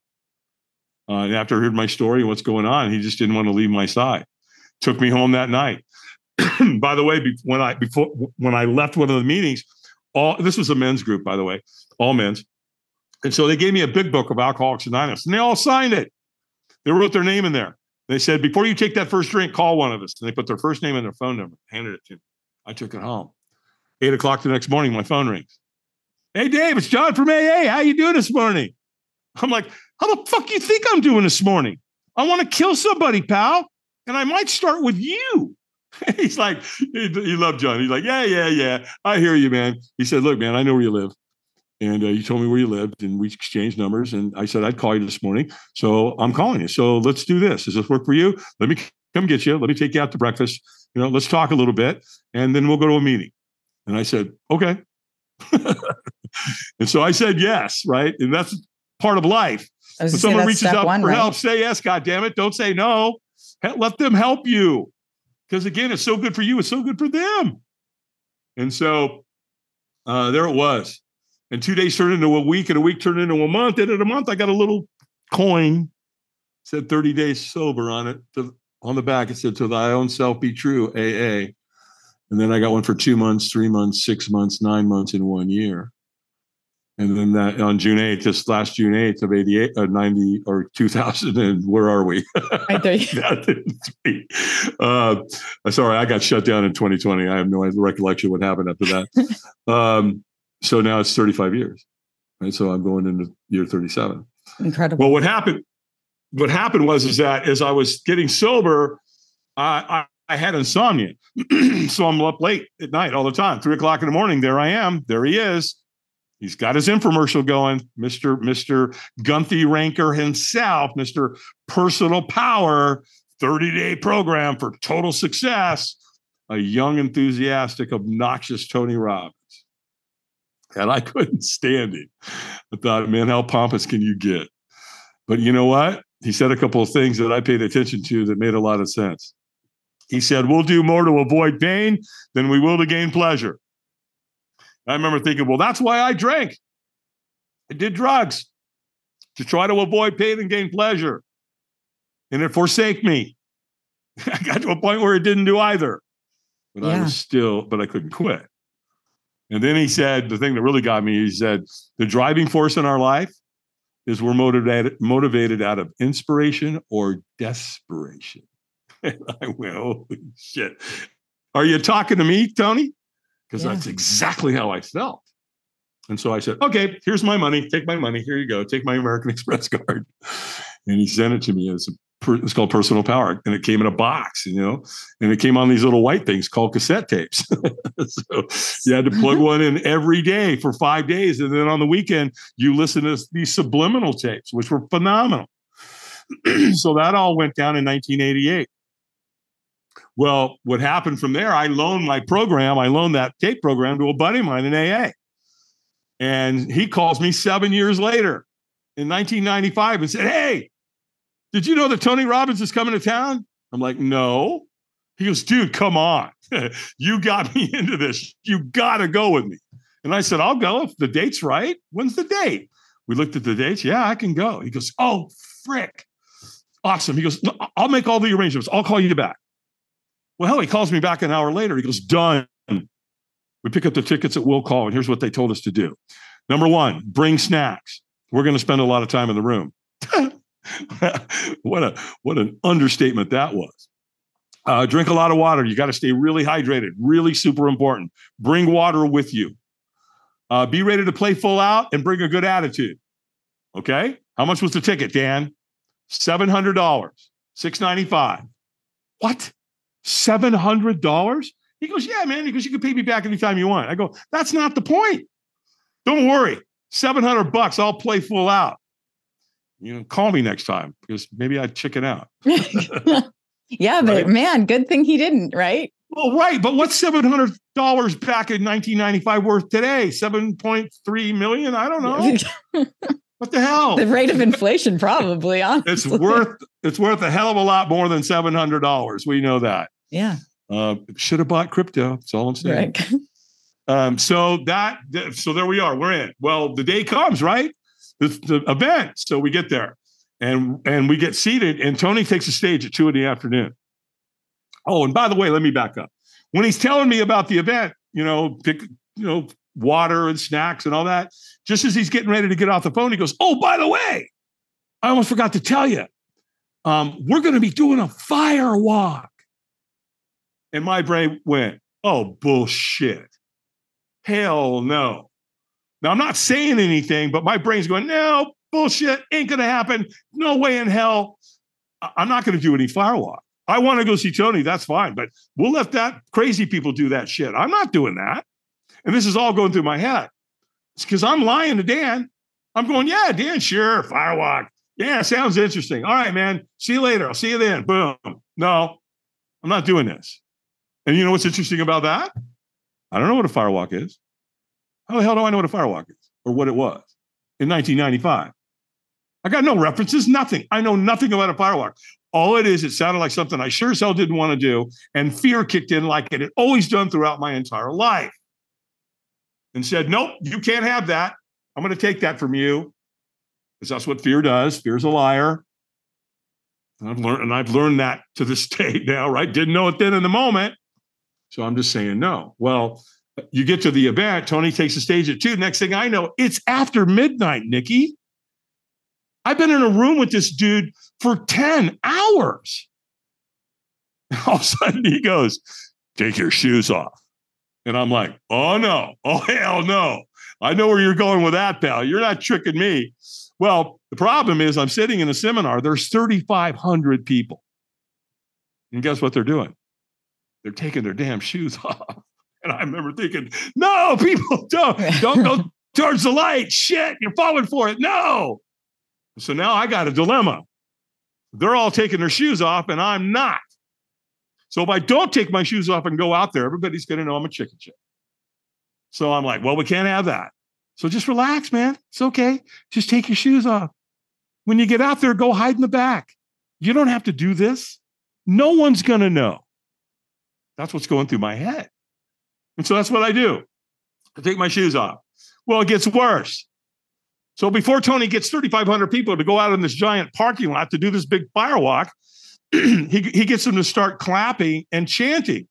Speaker 2: Uh, and after I heard my story and what's going on, he just didn't want to leave my side. Took me home that night. by the way, when I before when I left one of the meetings, all this was a men's group, by the way, all men's. And so they gave me a big book of Alcoholics Anonymous, and they all signed it. They wrote their name in there. They said, before you take that first drink, call one of us. And they put their first name and their phone number, handed it to me. I took it home. Eight o'clock the next morning, my phone rings. Hey, Dave, it's John from AA. How you doing this morning? I'm like, how the fuck you think I'm doing this morning? I want to kill somebody, pal. And I might start with you. He's like, he, he loved John. He's like, yeah, yeah, yeah. I hear you, man. He said, look, man, I know where you live. And uh, you told me where you lived, and we exchanged numbers. And I said, I'd call you this morning. So I'm calling you. So let's do this. Does this work for you? Let me come get you. Let me take you out to breakfast. You know, let's talk a little bit, and then we'll go to a meeting. And I said, okay. and so I said yes, right? And that's part of life. When someone reaches out one, for right? help, say yes, God damn it. Don't say no. Let them help you. Because again, it's so good for you, it's so good for them. And so uh, there it was. And two days turned into a week, and a week turned into a month. And in a month, I got a little coin, said 30 days sober on it. To, on the back, it said, To thy own self be true, AA. And then I got one for two months, three months, six months, nine months, in one year. And then that on June 8th, just last June 8th of 88, uh, 90 or 2000, and where are we? uh, sorry, I got shut down in 2020. I have no recollection what happened after that. um, so now it's 35 years. Right. So I'm going into year 37.
Speaker 1: Incredible.
Speaker 2: Well, what happened, what happened was, is that as I was getting sober, I, I had insomnia. so I'm up late at night all the time, three o'clock in the morning. There I am. There he is. He's got his infomercial going, Mr. Mr. Gunthy Ranker himself, Mr. Personal Power, 30 day program for total success. A young, enthusiastic, obnoxious Tony Robbins. And I couldn't stand him. I thought, man, how pompous can you get? But you know what? He said a couple of things that I paid attention to that made a lot of sense. He said, We'll do more to avoid pain than we will to gain pleasure. I remember thinking, well, that's why I drank. I did drugs to try to avoid pain and gain pleasure. And it forsake me. I got to a point where it didn't do either. But yeah. I was still, but I couldn't quit. And then he said, the thing that really got me, he said, the driving force in our life is we're motivated, motivated out of inspiration or desperation. And I went, holy shit. Are you talking to me, Tony? Because yeah. that's exactly how I felt. And so I said, okay, here's my money. Take my money. Here you go. Take my American Express card. And he sent it to me. It's, a, it's called Personal Power. And it came in a box, you know, and it came on these little white things called cassette tapes. so you had to plug one in every day for five days. And then on the weekend, you listen to these subliminal tapes, which were phenomenal. so that all went down in 1988. Well, what happened from there, I loaned my program, I loaned that tape program to a buddy of mine in AA. And he calls me seven years later in 1995 and said, Hey, did you know that Tony Robbins is coming to town? I'm like, No. He goes, Dude, come on. you got me into this. You got to go with me. And I said, I'll go if the date's right. When's the date? We looked at the dates. Yeah, I can go. He goes, Oh, frick. Awesome. He goes, I'll make all the arrangements. I'll call you back. Well, he calls me back an hour later. He goes, Done. We pick up the tickets at will call, and here's what they told us to do. Number one, bring snacks. We're going to spend a lot of time in the room. what a what an understatement that was. Uh, drink a lot of water. You got to stay really hydrated. Really super important. Bring water with you. Uh, be ready to play full out and bring a good attitude. Okay. How much was the ticket, Dan? Seven hundred dollars. Six ninety five. What? Seven hundred dollars? He goes, Yeah, man. He goes, You can pay me back anytime you want. I go, That's not the point. Don't worry. 700 bucks. I'll play full out. You know, call me next time because maybe I'd chicken out.
Speaker 1: yeah, but right? man, good thing he didn't, right?
Speaker 2: Well, right. But what's $700 back in 1995 worth today? 7.3 million? I don't know. what the hell?
Speaker 1: The rate of inflation, probably. Honestly.
Speaker 2: It's worth it's worth a hell of a lot more than $700. We know that.
Speaker 1: Yeah.
Speaker 2: Uh, should have bought crypto. That's all I'm saying. Right. um, so that so there we are. We're in. Well, the day comes, right? The, the event. So we get there, and and we get seated, and Tony takes the stage at two in the afternoon. Oh, and by the way, let me back up. When he's telling me about the event, you know, pick, you know, water and snacks and all that. Just as he's getting ready to get off the phone, he goes, "Oh, by the way, I almost forgot to tell you, um, we're going to be doing a fire walk." And my brain went, oh, bullshit. Hell no. Now, I'm not saying anything, but my brain's going, no, bullshit, ain't going to happen. No way in hell. I'm not going to do any firewalk. I want to go see Tony. That's fine. But we'll let that crazy people do that shit. I'm not doing that. And this is all going through my head. It's because I'm lying to Dan. I'm going, yeah, Dan, sure, firewalk. Yeah, sounds interesting. All right, man. See you later. I'll see you then. Boom. No, I'm not doing this. And you know what's interesting about that? I don't know what a firewalk is. How the hell do I know what a firewalk is or what it was in 1995? I got no references, nothing. I know nothing about a firewalk. All it is, it sounded like something I sure as hell didn't want to do. And fear kicked in like it had always done throughout my entire life and said, Nope, you can't have that. I'm going to take that from you. Because that's what fear does. Fear's a liar. And I've learned, and I've learned that to this day now, right? Didn't know it then in the moment. So I'm just saying no. Well, you get to the event, Tony takes the stage at two. Next thing I know, it's after midnight, Nikki. I've been in a room with this dude for 10 hours. All of a sudden he goes, Take your shoes off. And I'm like, Oh no, oh hell no. I know where you're going with that, pal. You're not tricking me. Well, the problem is I'm sitting in a seminar, there's 3,500 people. And guess what they're doing? They're taking their damn shoes off. And I remember thinking, no, people don't, don't go towards the light. Shit, you're falling for it. No. So now I got a dilemma. They're all taking their shoes off and I'm not. So if I don't take my shoes off and go out there, everybody's going to know I'm a chicken shit. So I'm like, well, we can't have that. So just relax, man. It's okay. Just take your shoes off. When you get out there, go hide in the back. You don't have to do this. No one's going to know. That's what's going through my head. And so that's what I do. I take my shoes off. Well, it gets worse. So before Tony gets 3,500 people to go out in this giant parking lot to do this big firewalk, he, he gets them to start clapping and chanting.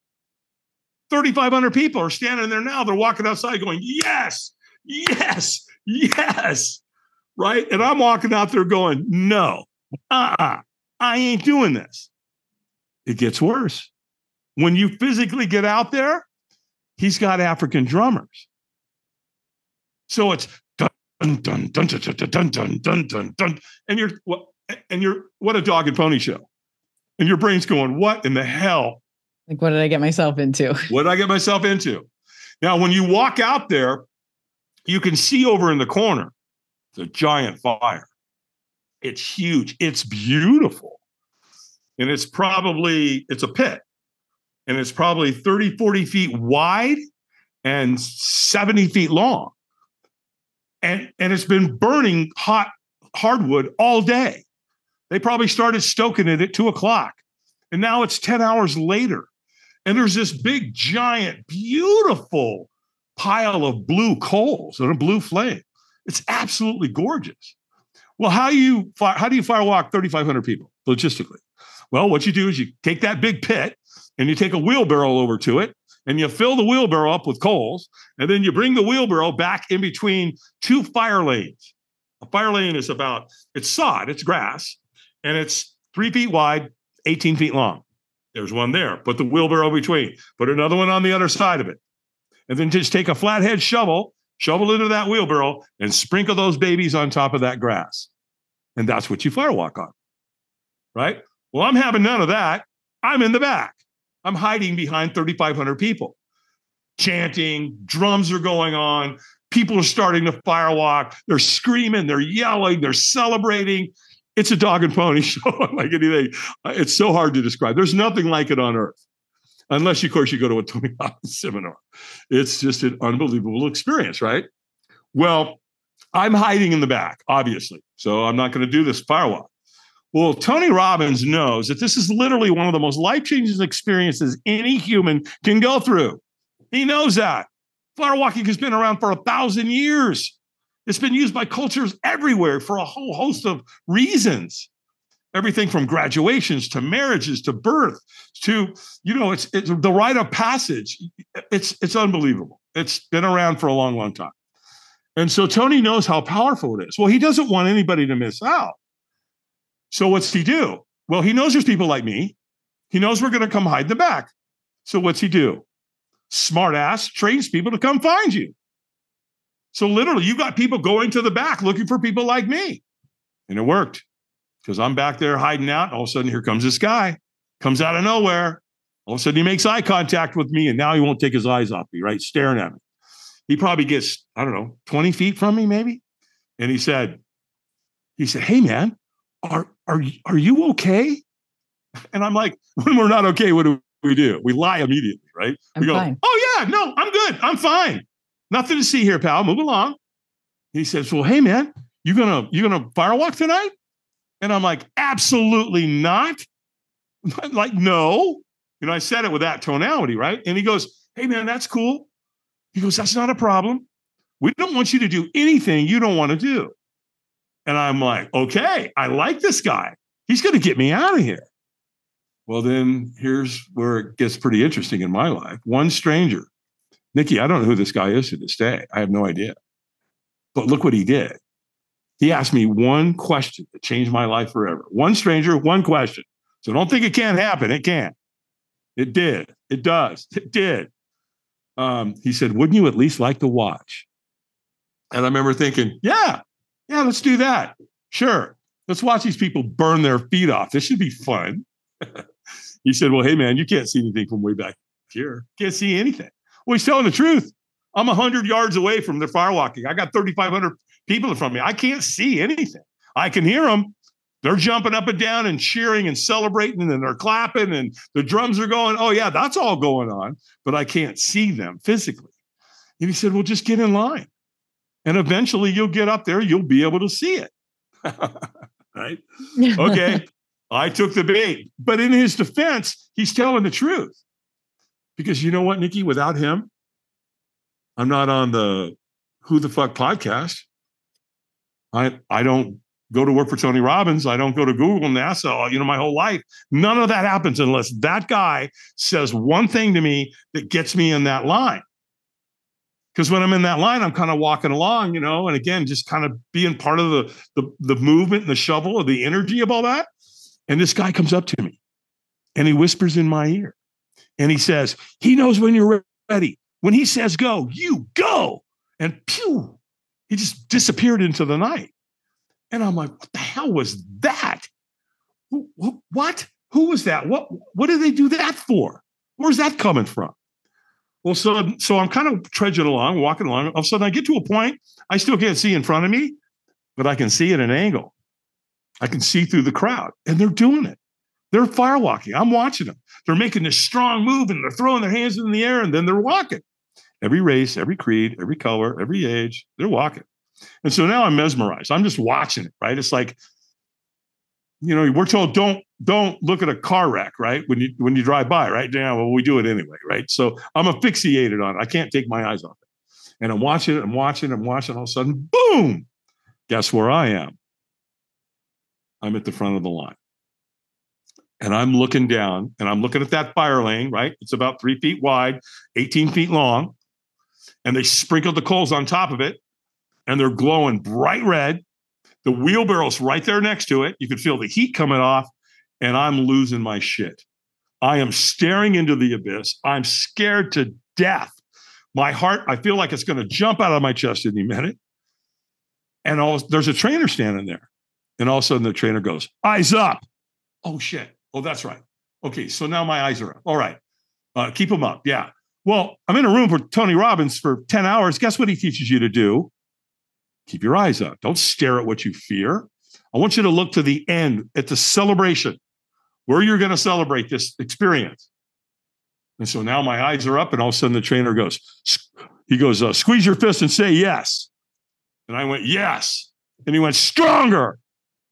Speaker 2: 3,500 people are standing there now. They're walking outside going, Yes, yes, yes. Right. And I'm walking out there going, No, uh uh-uh, I ain't doing this. It gets worse. When you physically get out there, he's got African drummers. So it's dun dun dun dun dun dun dun dun dun dun, and you're and you're what a dog and pony show, and your brain's going, what in the hell?
Speaker 1: Like, what did I get myself into?
Speaker 2: what did I get myself into? Now, when you walk out there, you can see over in the corner the giant fire. It's huge. It's beautiful, and it's probably it's a pit and it's probably 30, 40 feet wide and 70 feet long. And, and it's been burning hot hardwood all day. They probably started stoking it at two o'clock. And now it's 10 hours later. And there's this big, giant, beautiful pile of blue coals and a blue flame. It's absolutely gorgeous. Well, how you how do you firewalk 3,500 people logistically? Well, what you do is you take that big pit and you take a wheelbarrow over to it and you fill the wheelbarrow up with coals and then you bring the wheelbarrow back in between two fire lanes. A fire lane is about it's sod, it's grass, and it's three feet wide, 18 feet long. There's one there. Put the wheelbarrow between. Put another one on the other side of it. And then just take a flathead shovel, shovel into that wheelbarrow, and sprinkle those babies on top of that grass. And that's what you firewalk on. Right? Well, I'm having none of that. I'm in the back. I'm hiding behind 3,500 people, chanting, drums are going on. People are starting to firewalk. They're screaming, they're yelling, they're celebrating. It's a dog and pony show, like anything. Uh, it's so hard to describe. There's nothing like it on earth, unless, of course, you go to a Tony Robbins seminar. It's just an unbelievable experience, right? Well, I'm hiding in the back, obviously. So I'm not going to do this firewalk. Well, Tony Robbins knows that this is literally one of the most life changing experiences any human can go through. He knows that. Firewalking has been around for a thousand years. It's been used by cultures everywhere for a whole host of reasons. Everything from graduations to marriages to birth to, you know, it's, it's the rite of passage. It's, it's unbelievable. It's been around for a long, long time. And so Tony knows how powerful it is. Well, he doesn't want anybody to miss out. So what's he do? Well, he knows there's people like me. He knows we're going to come hide in the back. So what's he do? Smart ass trains people to come find you. So literally, you've got people going to the back looking for people like me. And it worked because I'm back there hiding out. All of a sudden, here comes this guy, comes out of nowhere. All of a sudden, he makes eye contact with me, and now he won't take his eyes off me, right? Staring at me. He probably gets, I don't know, 20 feet from me, maybe. And he said, he said, Hey man, are are are you okay? And I'm like, when we're not okay, what do we do? We lie immediately, right?
Speaker 1: I'm
Speaker 2: we go,
Speaker 1: fine.
Speaker 2: Oh yeah, no, I'm good. I'm fine. Nothing to see here, pal. Move along. He says, Well, hey man, you gonna you gonna firewalk tonight? And I'm like, absolutely not. like, no. You know, I said it with that tonality, right? And he goes, Hey man, that's cool. He goes, That's not a problem. We don't want you to do anything you don't want to do. And I'm like, okay, I like this guy. He's going to get me out of here. Well, then here's where it gets pretty interesting in my life. One stranger, Nikki, I don't know who this guy is to this day. I have no idea. But look what he did. He asked me one question that changed my life forever. One stranger, one question. So don't think it can't happen. It can. It did. It does. It did. Um, he said, Wouldn't you at least like to watch? And I remember thinking, Yeah, yeah, let's do that. Sure. Let's watch these people burn their feet off. This should be fun. he said, Well, hey, man, you can't see anything from way back here. Can't see anything. Well, he's telling the truth. I'm 100 yards away from the firewalking. I got 3,500 people in front of me. I can't see anything. I can hear them. They're jumping up and down and cheering and celebrating, and they're clapping, and the drums are going. Oh, yeah, that's all going on, but I can't see them physically. And he said, Well, just get in line. And eventually you'll get up there, you'll be able to see it. right? Okay. I took the bait. But in his defense, he's telling the truth. Because you know what, Nikki, without him, I'm not on the Who the Fuck podcast. I I don't go to work for Tony Robbins. I don't go to Google, NASA, you know, my whole life. None of that happens unless that guy says one thing to me that gets me in that line because when I'm in that line, I'm kind of walking along, you know, and again, just kind of being part of the, the the movement and the shovel of the energy of all that. And this guy comes up to me and he whispers in my ear and he says, he knows when you're ready. When he says go, you go. And pew, he just disappeared into the night. And I'm like, what the hell was that? What? Who was that? What what did they do that for? Where's that coming from? Well, so so I'm kind of trudging along, walking along. All of a sudden, I get to a point I still can't see in front of me, but I can see at an angle. I can see through the crowd, and they're doing it. They're firewalking. I'm watching them. They're making this strong move, and they're throwing their hands in the air, and then they're walking. Every race, every creed, every color, every age, they're walking. And so now I'm mesmerized. I'm just watching it. Right? It's like you know, we're told don't don't look at a car wreck, right? When you when you drive by, right? Yeah, well, we do it anyway, right? So I'm asphyxiated on it. I can't take my eyes off it. And I'm watching it, I'm watching, it. I'm watching, all of a sudden, boom! Guess where I am? I'm at the front of the line. And I'm looking down and I'm looking at that fire lane, right? It's about three feet wide, 18 feet long. And they sprinkled the coals on top of it and they're glowing bright red. The wheelbarrow's right there next to it. You can feel the heat coming off, and I'm losing my shit. I am staring into the abyss. I'm scared to death. My heart, I feel like it's going to jump out of my chest any minute. And all, there's a trainer standing there. And all of a sudden the trainer goes, eyes up. Oh, shit. Oh, that's right. Okay. So now my eyes are up. All right. Uh, keep them up. Yeah. Well, I'm in a room for Tony Robbins for 10 hours. Guess what he teaches you to do? Keep your eyes up. Don't stare at what you fear. I want you to look to the end, at the celebration, where you're going to celebrate this experience. And so now my eyes are up, and all of a sudden the trainer goes, he goes, uh, squeeze your fist and say yes. And I went, yes. And he went, stronger.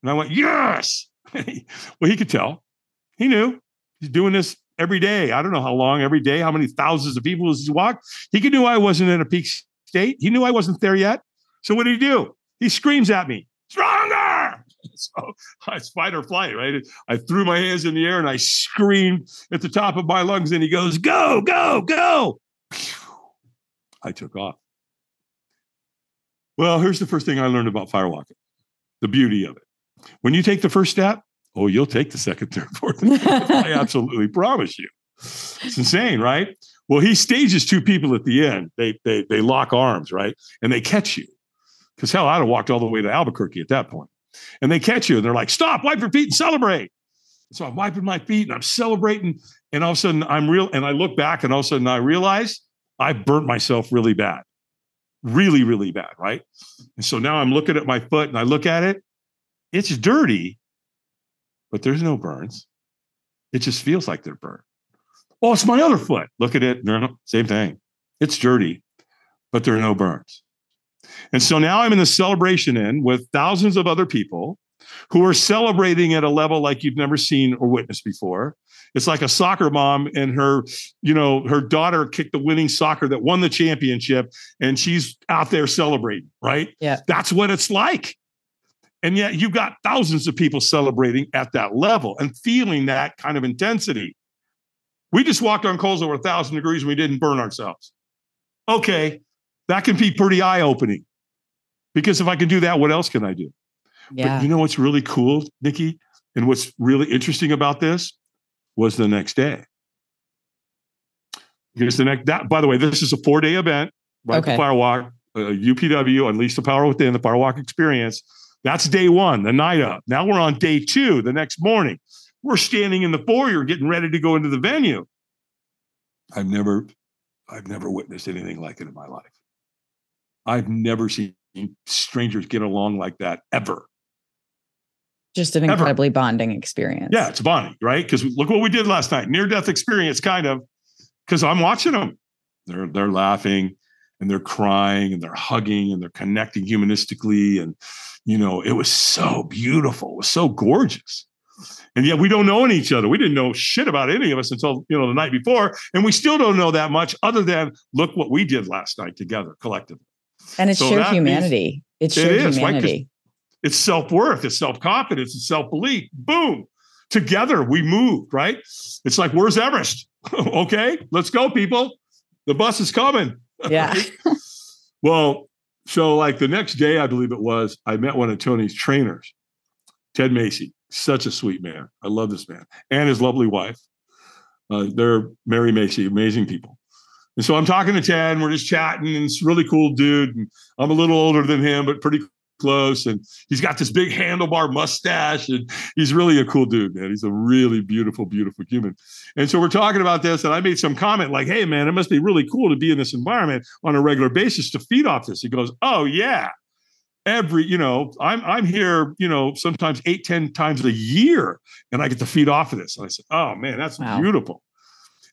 Speaker 2: And I went, yes. well, he could tell. He knew. He's doing this every day. I don't know how long, every day, how many thousands of people has he walked. He could knew I wasn't in a peak state. He knew I wasn't there yet. So what did he do? He screams at me, stronger. So it's fight or flight, right? I threw my hands in the air and I screamed at the top of my lungs, and he goes, Go, go, go. I took off. Well, here's the first thing I learned about firewalking the beauty of it. When you take the first step, oh, you'll take the second, third, fourth. I absolutely promise you. It's insane, right? Well, he stages two people at the end. They they they lock arms, right? And they catch you. Because hell, I'd have walked all the way to Albuquerque at that point. And they catch you and they're like, stop, wipe your feet and celebrate. So I'm wiping my feet and I'm celebrating. And all of a sudden I'm real. And I look back and all of a sudden I realize I burnt myself really bad. Really, really bad. Right. And so now I'm looking at my foot and I look at it. It's dirty, but there's no burns. It just feels like they're burnt. Oh, it's my other foot. Look at it. Same thing. It's dirty, but there are no burns. And so now I'm in the celebration in with thousands of other people who are celebrating at a level like you've never seen or witnessed before. It's like a soccer mom and her, you know, her daughter kicked the winning soccer that won the championship and she's out there celebrating, right?
Speaker 1: Yeah.
Speaker 2: That's what it's like. And yet you've got thousands of people celebrating at that level and feeling that kind of intensity. We just walked on coals over a thousand degrees and we didn't burn ourselves. Okay, that can be pretty eye opening. Because if I can do that, what else can I do?
Speaker 1: Yeah.
Speaker 2: But you know what's really cool, Nikki? And what's really interesting about this was the next day. Here's the next that by the way, this is a four-day event, right? Okay. The Firewalk, uh, UPW, Unleash the Power Within, the Firewalk Experience. That's day one, the night up. Now we're on day two, the next morning. We're standing in the foyer getting ready to go into the venue. I've never, I've never witnessed anything like it in my life. I've never seen strangers get along like that ever.
Speaker 1: Just an incredibly ever. bonding experience.
Speaker 2: Yeah, it's bonding, right? Because look what we did last night. Near death experience, kind of. Because I'm watching them. They're they're laughing and they're crying and they're hugging and they're connecting humanistically. And you know, it was so beautiful. It was so gorgeous. And yet we don't know each other. We didn't know shit about any of us until you know the night before. And we still don't know that much other than look what we did last night together collectively.
Speaker 1: And it's so shared humanity. It's shared it is, humanity. Right?
Speaker 2: It's self worth, it's self confidence, it's self belief. Boom. Together we moved, right? It's like, where's Everest? okay, let's go, people. The bus is coming.
Speaker 1: Yeah.
Speaker 2: well, so like the next day, I believe it was, I met one of Tony's trainers, Ted Macy. Such a sweet man. I love this man and his lovely wife. Uh, they're Mary Macy, amazing people. And so I'm talking to Ted, and we're just chatting, and it's really cool dude. And I'm a little older than him, but pretty close. And he's got this big handlebar mustache, and he's really a cool dude, man. He's a really beautiful, beautiful human. And so we're talking about this, and I made some comment like, "Hey, man, it must be really cool to be in this environment on a regular basis to feed off this." He goes, "Oh yeah." Every, you know, I'm I'm here, you know, sometimes eight, ten times a year, and I get to feed off of this. And I said, "Oh man, that's wow. beautiful."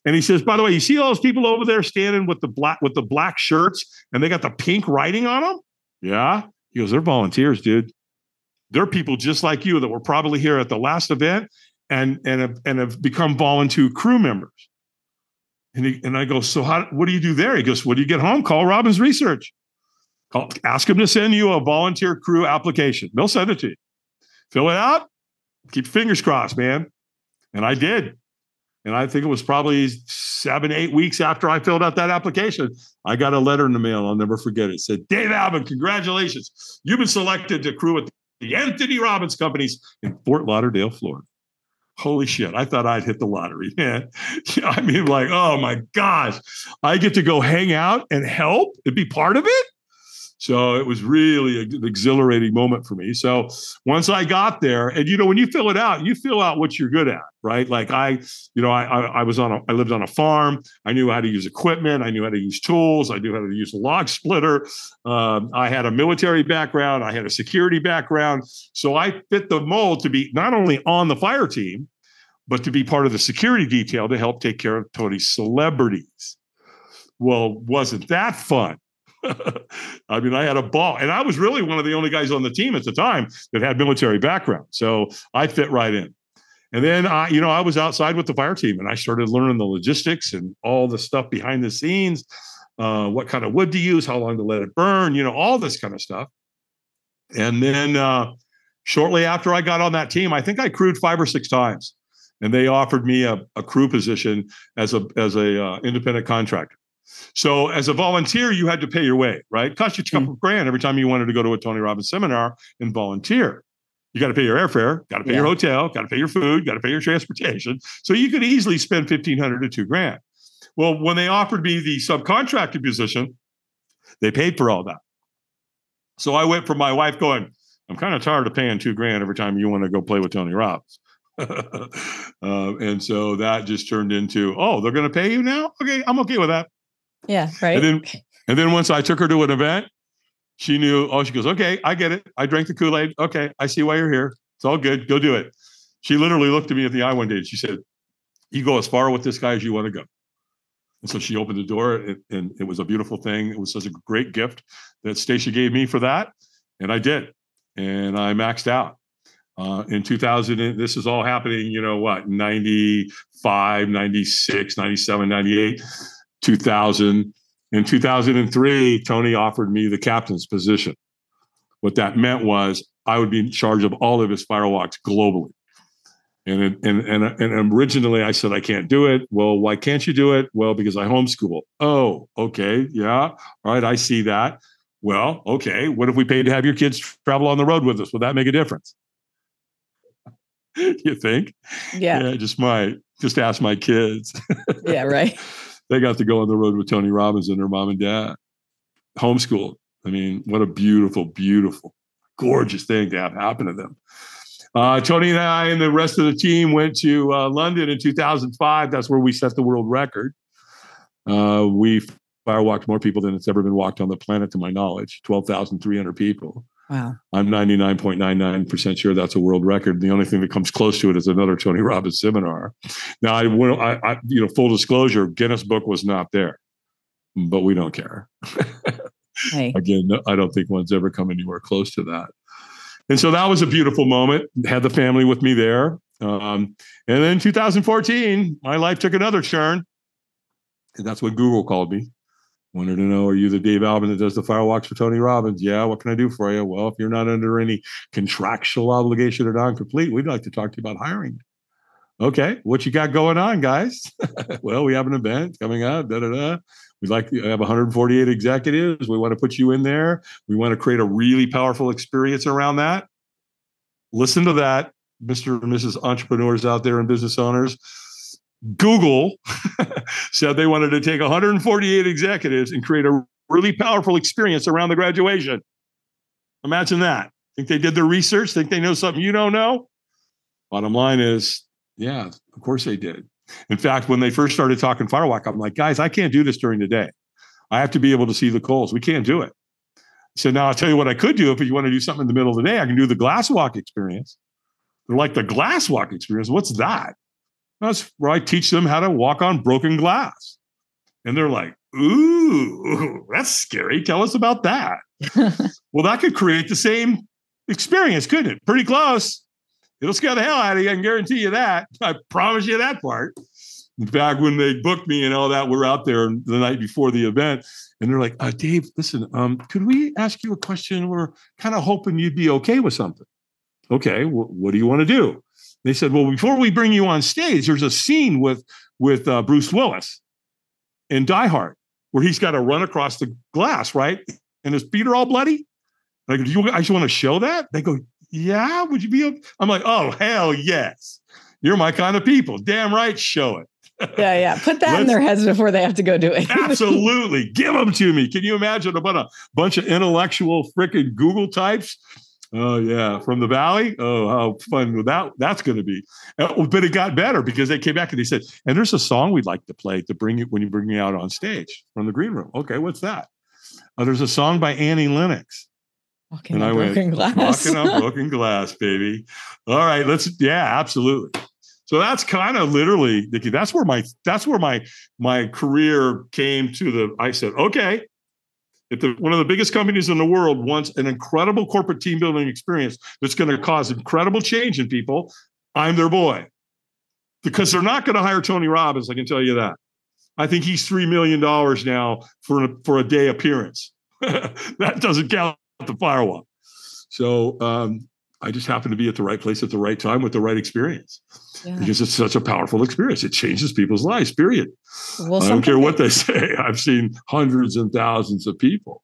Speaker 2: And he says, by the way, you see all those people over there standing with the black with the black shirts and they got the pink writing on them? Yeah. He goes, they're volunteers, dude. They're people just like you that were probably here at the last event and and have, and have become volunteer crew members. And, he, and I go, so how, what do you do there? He goes, what do you get home? Call Robbins Research. Call, ask him to send you a volunteer crew application. They'll send it to you. Fill it out. Keep fingers crossed, man. And I did. And I think it was probably seven, eight weeks after I filled out that application, I got a letter in the mail. I'll never forget it. it said, Dave Albin, congratulations. You've been selected to crew with the Anthony Robbins companies in Fort Lauderdale, Florida holy shit, I thought I'd hit the lottery. Man. I mean, like, oh my gosh, I get to go hang out and help and be part of it. So it was really an exhilarating moment for me. So once I got there, and you know, when you fill it out, you fill out what you're good at, right? Like I, you know, I I, I was on a I lived on a farm. I knew how to use equipment. I knew how to use tools. I knew how to use a log splitter. Um, I had a military background. I had a security background. So I fit the mold to be not only on the fire team, but to be part of the security detail to help take care of Tony's celebrities. Well, wasn't that fun? I mean, I had a ball, and I was really one of the only guys on the team at the time that had military background, so I fit right in. And then I, you know, I was outside with the fire team, and I started learning the logistics and all the stuff behind the scenes, uh, what kind of wood to use, how long to let it burn, you know, all this kind of stuff. And then uh, shortly after I got on that team, I think I crewed five or six times, and they offered me a, a crew position as a as a uh, independent contractor. So as a volunteer, you had to pay your way, right? It cost you a couple mm. grand every time you wanted to go to a Tony Robbins seminar and volunteer. You got to pay your airfare, got to pay yeah. your hotel, got to pay your food, got to pay your transportation. So you could easily spend fifteen hundred to two grand. Well, when they offered me the subcontracted position, they paid for all that. So I went from my wife going, I'm kind of tired of paying two grand every time you want to go play with Tony Robbins. uh, and so that just turned into, oh, they're going to pay you now? Okay, I'm okay with that.
Speaker 1: Yeah, right.
Speaker 2: And then, and then once I took her to an event, she knew. Oh, she goes, "Okay, I get it. I drank the Kool Aid. Okay, I see why you're here. It's all good. Go do it." She literally looked at me at the eye one day and she said, "You go as far with this guy as you want to go." And so she opened the door, and, and it was a beautiful thing. It was such a great gift that Stacia gave me for that, and I did, and I maxed out. Uh, in 2000, this is all happening, you know what, 95, 96, 97, 98. 2000. In 2003, Tony offered me the captain's position. What that meant was I would be in charge of all of his firewalks globally. And, and, and, and originally I said, I can't do it. Well, why can't you do it? Well, because I homeschool. Oh, okay. Yeah. All right. I see that. Well, okay. What if we paid to have your kids travel on the road with us? Would that make a difference? you think?
Speaker 1: Yeah.
Speaker 2: Yeah, just might. Just ask my kids.
Speaker 1: yeah, right
Speaker 2: they got to go on the road with Tony Robbins and their mom and dad. Homeschool. I mean, what a beautiful, beautiful, gorgeous thing to have happen to them. Uh, Tony and I and the rest of the team went to uh, London in 2005. That's where we set the world record. Uh, we firewalked more people than it's ever been walked on the planet, to my knowledge 12,300 people.
Speaker 1: Wow.
Speaker 2: I'm 99.99% sure that's a world record. The only thing that comes close to it is another Tony Robbins seminar. Now, I, I, I you know, full disclosure, Guinness Book was not there, but we don't care. hey. Again, I don't think one's ever come anywhere close to that. And so that was a beautiful moment. Had the family with me there. Um, and then 2014, my life took another turn. And that's when Google called me. Wanted to know, are you the Dave Albin that does the firewalks for Tony Robbins? Yeah. What can I do for you? Well, if you're not under any contractual obligation or non-complete, we'd like to talk to you about hiring. Okay. What you got going on, guys? well, we have an event coming up. Da, da, da. We'd like to have 148 executives. We want to put you in there. We want to create a really powerful experience around that. Listen to that, Mr. and Mrs. Entrepreneurs out there and business owners Google said they wanted to take 148 executives and create a really powerful experience around the graduation. Imagine that. Think they did their research? Think they know something you don't know? Bottom line is, yeah, of course they did. In fact, when they first started talking firewalk, I'm like, guys, I can't do this during the day. I have to be able to see the coals. We can't do it. So now I'll tell you what I could do if you want to do something in the middle of the day. I can do the glass walk experience. They're like the glass walk experience. What's that? That's where I teach them how to walk on broken glass. And they're like, ooh, that's scary. Tell us about that. well, that could create the same experience, couldn't it? Pretty close. It'll scare the hell out of you. I can guarantee you that. I promise you that part. back when they booked me and all that, we're out there the night before the event, and they're like, uh, "Dave, listen, um, could we ask you a question? We're kind of hoping you'd be okay with something." Okay, well, what do you want to do? They said, "Well, before we bring you on stage, there's a scene with with uh, Bruce Willis in Die Hard where he's got to run across the glass, right? And his feet are all bloody." Like, do you actually want to show that? They go, yeah, would you be? Okay? I'm like, oh, hell yes. You're my kind of people. Damn right, show it.
Speaker 1: yeah, yeah. Put that in their heads before they have to go do it.
Speaker 2: absolutely. Give them to me. Can you imagine about a bunch of intellectual freaking Google types? Oh yeah, from the valley. Oh, how fun that that's going to be. Uh, but it got better because they came back and they said, "And there's a song we'd like to play to bring you when you bring me out on stage from the green room." Okay, what's that? Uh, there's a song by Annie Lennox.
Speaker 1: Walking and on I broken went,
Speaker 2: glass. Walking on broken glass, baby. All right, let's. Yeah, absolutely. So that's kind of literally, Nikki. That's where my that's where my my career came to the. I said, okay, if the, one of the biggest companies in the world wants an incredible corporate team building experience that's going to cause incredible change in people, I'm their boy. Because they're not going to hire Tony Robbins, I can tell you that. I think he's three million dollars now for a, for a day appearance. that doesn't count the firewalk. So um, I just happened to be at the right place at the right time with the right experience yeah. because it's such a powerful experience. It changes people's lives, period. Well, I don't care what they say. I've seen hundreds and thousands of people.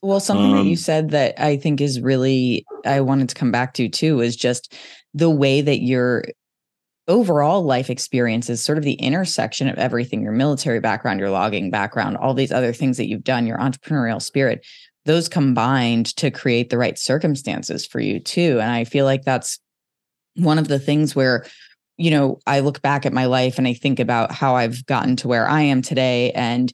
Speaker 1: Well, something um, that you um, said that I think is really, I wanted to come back to too, is just the way that your overall life experience is sort of the intersection of everything your military background, your logging background, all these other things that you've done, your entrepreneurial spirit those combined to create the right circumstances for you too. And i feel like that's one of the things where you know, I look back at my life and I think about how I've gotten to where I am today. And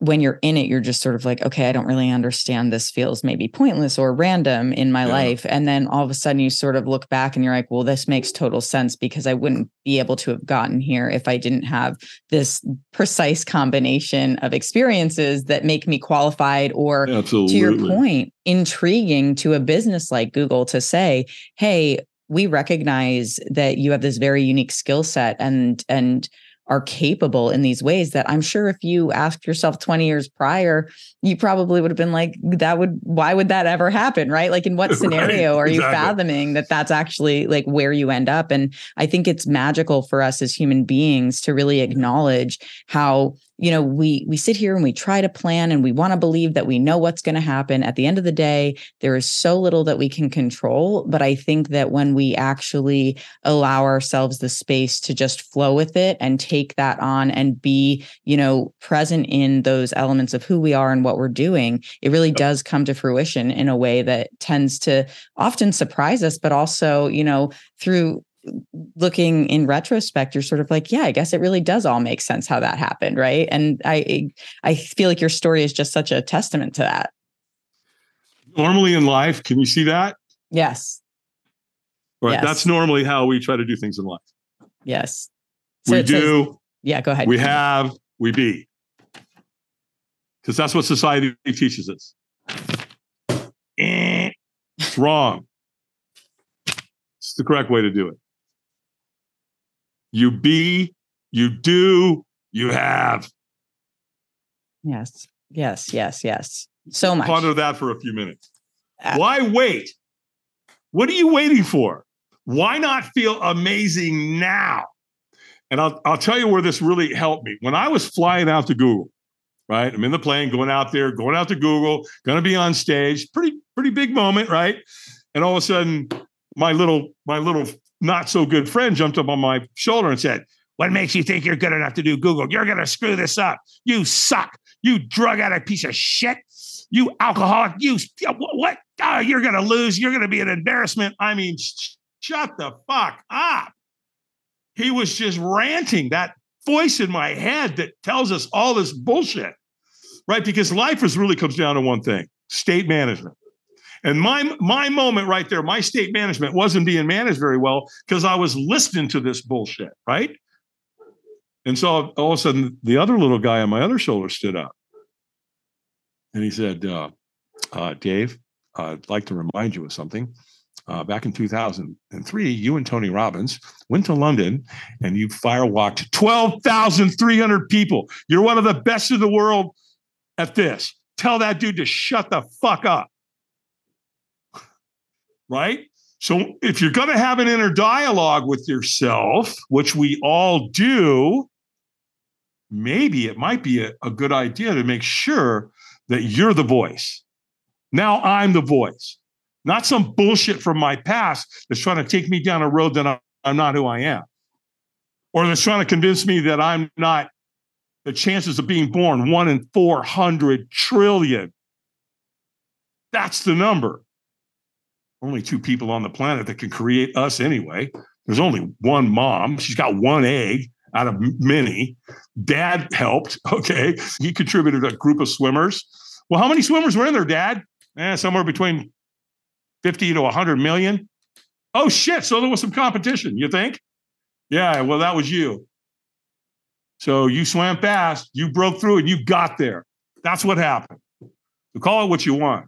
Speaker 1: when you're in it, you're just sort of like, okay, I don't really understand. This feels maybe pointless or random in my yeah. life. And then all of a sudden you sort of look back and you're like, well, this makes total sense because I wouldn't be able to have gotten here if I didn't have this precise combination of experiences that make me qualified or, Absolutely. to your point, intriguing to a business like Google to say, hey, we recognize that you have this very unique skill set and and are capable in these ways that I'm sure if you asked yourself 20 years prior, you probably would have been like, that would, why would that ever happen? Right. Like, in what scenario right, are you fathoming that that's actually like where you end up? And I think it's magical for us as human beings to really acknowledge how you know we we sit here and we try to plan and we want to believe that we know what's going to happen. At the end of the day there is so little that we can control but i think that when we actually allow ourselves the space to just flow with it and take that on and be you know present in those elements of who we are and what we're doing it really does come to fruition in a way that tends to often surprise us but also you know through looking in retrospect you're sort of like yeah i guess it really does all make sense how that happened right? And i i feel like your story is just such a testament to that.
Speaker 2: Normally in life can you see that?
Speaker 1: Yes.
Speaker 2: Right yes. that's normally how we try to do things in life.
Speaker 1: Yes.
Speaker 2: So we do
Speaker 1: says, yeah go ahead.
Speaker 2: we have we be. Because that's what society teaches us. Eh, it's wrong. It's the correct way to do it you be, you do, you have.
Speaker 1: Yes, yes, yes, yes. So much.
Speaker 2: Ponder that for a few minutes. Uh, Why wait? What are you waiting for? Why not feel amazing now? And I'll, I'll tell you where this really helped me. When I was flying out to Google, right? I'm in the plane, going out there, going out to Google, going to be on stage. Pretty, pretty big moment, right? And all of a sudden, my little, my little not so good friend jumped up on my shoulder and said, What makes you think you're good enough to do Google? You're going to screw this up. You suck. You drug addict piece of shit. You alcoholic. You, what? Oh, you're going to lose. You're going to be an embarrassment. I mean, sh- shut the fuck up. He was just ranting that voice in my head that tells us all this bullshit, right? Because life is really comes down to one thing state management. And my my moment right there, my state management wasn't being managed very well because I was listening to this bullshit, right? And so all of a sudden, the other little guy on my other shoulder stood up, and he said, uh, uh, "Dave, I'd like to remind you of something. uh, back in 2003, you and Tony Robbins went to London and you firewalked 12,300 people. You're one of the best in the world at this. Tell that dude to shut the fuck up. Right? So if you're going to have an inner dialogue with yourself, which we all do, maybe it might be a, a good idea to make sure that you're the voice. Now I'm the voice not some bullshit from my past that's trying to take me down a road that I'm not who I am, or that's trying to convince me that I'm not the chances of being born one in 400 trillion. That's the number. Only two people on the planet that can create us anyway. There's only one mom. She's got one egg out of many. Dad helped. Okay. He contributed a group of swimmers. Well, how many swimmers were in there, Dad? Eh, somewhere between 50 to 100 million. Oh, shit. So there was some competition, you think? Yeah, well, that was you. So you swam fast, you broke through, and you got there. That's what happened. So call it what you want.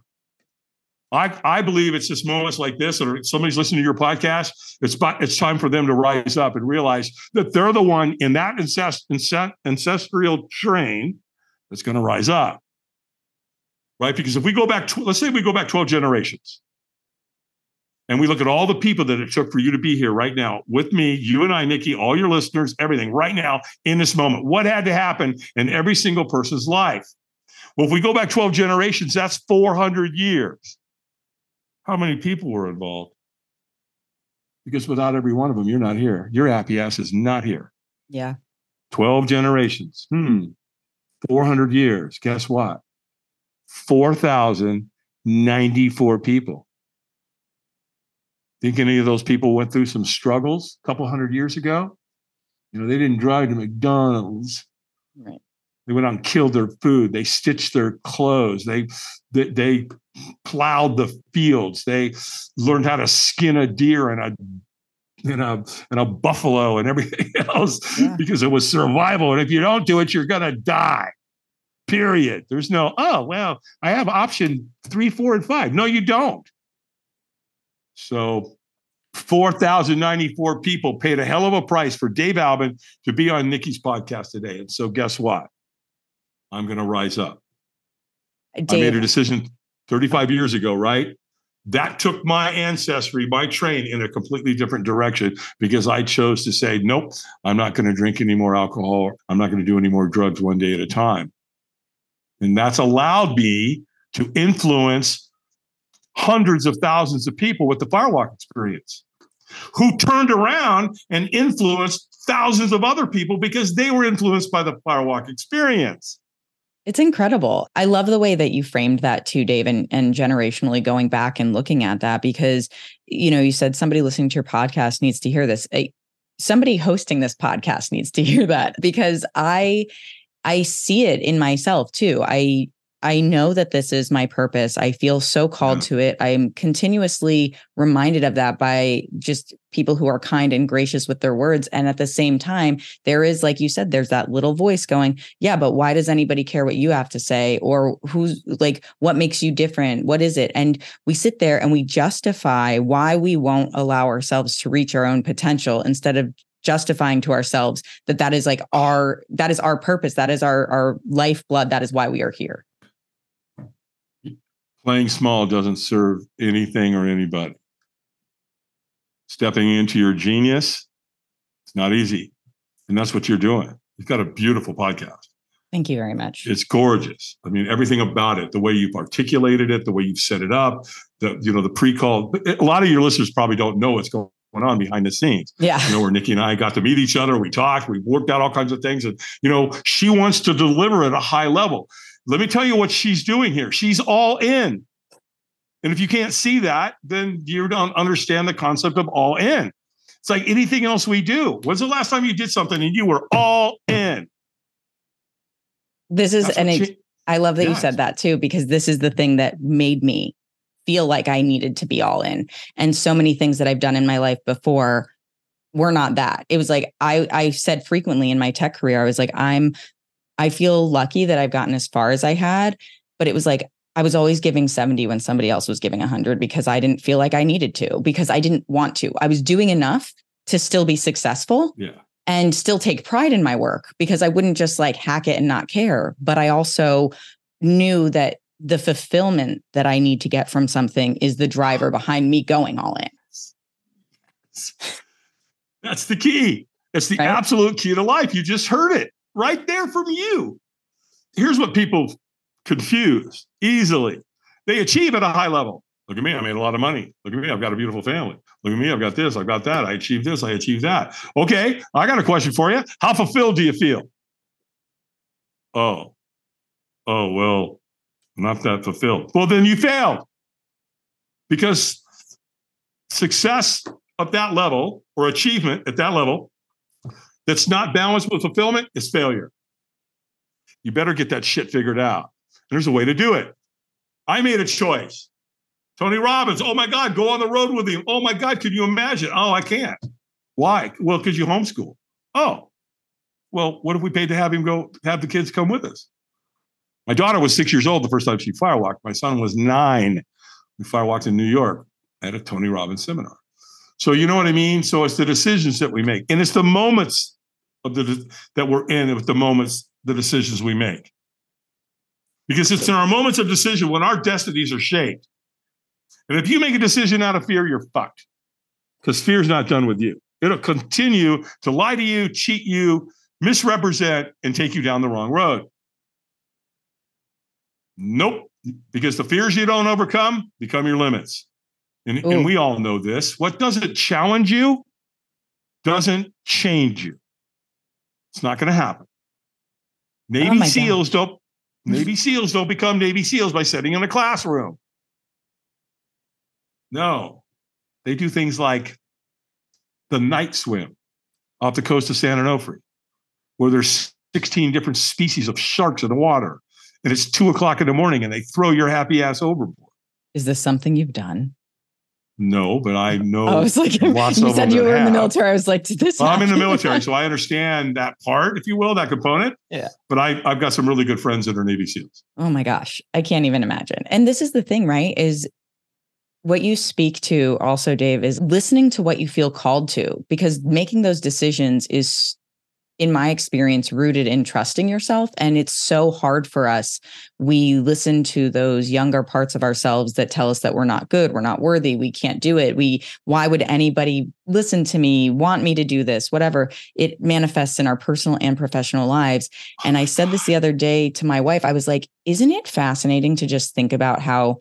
Speaker 2: I, I believe it's just moments like this, or somebody's listening to your podcast. It's it's time for them to rise up and realize that they're the one in that incest, incest, ancestral train that's going to rise up, right? Because if we go back, let's say we go back twelve generations, and we look at all the people that it took for you to be here right now with me, you and I, Nikki, all your listeners, everything right now in this moment. What had to happen in every single person's life? Well, if we go back 12 generations, that's 400 years. How many people were involved? Because without every one of them, you're not here. Your happy ass is not here.
Speaker 1: Yeah.
Speaker 2: 12 generations. Hmm. 400 years. Guess what? 4,094 people. Think any of those people went through some struggles a couple hundred years ago? You know, they didn't drive to McDonald's.
Speaker 1: Right.
Speaker 2: They went out and killed their food. They stitched their clothes. They, they, they plowed the fields. They learned how to skin a deer and a and a and a buffalo and everything else yeah. because it was survival. And if you don't do it, you're gonna die. Period. There's no, oh well, I have option three, four, and five. No, you don't. So 4,094 people paid a hell of a price for Dave Albin to be on Nikki's podcast today. And so guess what? I'm going to rise up. Dave. I made a decision 35 years ago, right? That took my ancestry, my train in a completely different direction because I chose to say, nope, I'm not going to drink any more alcohol. I'm not going to do any more drugs one day at a time. And that's allowed me to influence hundreds of thousands of people with the firewalk experience who turned around and influenced thousands of other people because they were influenced by the firewalk experience.
Speaker 1: It's incredible. I love the way that you framed that too, Dave, and, and generationally going back and looking at that because, you know, you said somebody listening to your podcast needs to hear this. somebody hosting this podcast needs to hear that because I I see it in myself too. I I know that this is my purpose. I feel so called yeah. to it. I'm continuously reminded of that by just people who are kind and gracious with their words. And at the same time, there is, like you said, there's that little voice going, Yeah, but why does anybody care what you have to say? Or who's like, what makes you different? What is it? And we sit there and we justify why we won't allow ourselves to reach our own potential instead of justifying to ourselves that that is like our that is our purpose that is our our lifeblood that is why we are here
Speaker 2: playing small doesn't serve anything or anybody. Stepping into your genius, it's not easy. And that's what you're doing. You've got a beautiful podcast.
Speaker 1: Thank you very much.
Speaker 2: It's gorgeous. I mean, everything about it, the way you've articulated it, the way you've set it up, the you know the pre-call. A lot of your listeners probably don't know what's going on behind the scenes.
Speaker 1: Yeah.
Speaker 2: You know, where Nikki and I got to meet each other, we talked, we worked out all kinds of things. And, you know, she wants to deliver at a high level. Let me tell you what she's doing here. She's all in. And if you can't see that, then you don't understand the concept of all in. It's like anything else we do. When's the last time you did something and you were all in?
Speaker 1: This is, That's and it, I love that yes. you said that too, because this is the thing that made me feel like I needed to be all in. And so many things that I've done in my life before were not that. It was like I I said frequently in my tech career, I was like, I'm I feel lucky that I've gotten as far as I had, but it was like I was always giving 70 when somebody else was giving 100 because I didn't feel like I needed to, because I didn't want to. I was doing enough to still be successful.
Speaker 2: Yeah.
Speaker 1: And still take pride in my work because I wouldn't just like hack it and not care. But I also knew that the fulfillment that I need to get from something is the driver behind me going all in.
Speaker 2: That's the key. It's the right? absolute key to life. You just heard it right there from you. Here's what people confuse easily they achieve at a high level. Look at me, I made a lot of money. Look at me, I've got a beautiful family. Look at me, I've got this, I've got that. I achieved this, I achieved that. Okay, I got a question for you. How fulfilled do you feel? Oh, oh, well, not that fulfilled. Well, then you failed because success at that level or achievement at that level that's not balanced with fulfillment is failure. You better get that shit figured out. There's a way to do it. I made a choice. Tony Robbins, oh my God, go on the road with him. Oh my God, can you imagine? Oh, I can't. Why? Well, because you homeschool. Oh, well, what if we paid to have him go have the kids come with us? My daughter was six years old the first time she firewalked. My son was nine. We firewalked in New York at a Tony Robbins seminar. So you know what I mean? So it's the decisions that we make. And it's the moments the that we're in with the moments, the decisions we make. Because it's in our moments of decision when our destinies are shaped. And if you make a decision out of fear, you're fucked. Because fear's not done with you. It'll continue to lie to you, cheat you, misrepresent, and take you down the wrong road. Nope. Because the fears you don't overcome become your limits. And, and oh. we all know this. What doesn't challenge you doesn't change you. It's not going to happen. Navy oh SEALs God. don't Navy SEALs don't become Navy SEALs by sitting in a classroom. No. They do things like the night swim off the coast of San Onofre, where there's 16 different species of sharks in the water. And it's two o'clock in the morning and they throw your happy ass overboard.
Speaker 1: Is this something you've done?
Speaker 2: No, but I know.
Speaker 1: I was like, you said you were in the military. I was like, this.
Speaker 2: Well, I'm in the military, so I understand that part, if you will, that component.
Speaker 1: Yeah.
Speaker 2: But I, I've got some really good friends that are Navy SEALs.
Speaker 1: Oh my gosh, I can't even imagine. And this is the thing, right? Is what you speak to also, Dave, is listening to what you feel called to, because making those decisions is in my experience, rooted in trusting yourself. And it's so hard for us. We listen to those younger parts of ourselves that tell us that we're not good, we're not worthy, we can't do it. We, why would anybody listen to me, want me to do this, whatever? It manifests in our personal and professional lives. And I said this the other day to my wife. I was like, isn't it fascinating to just think about how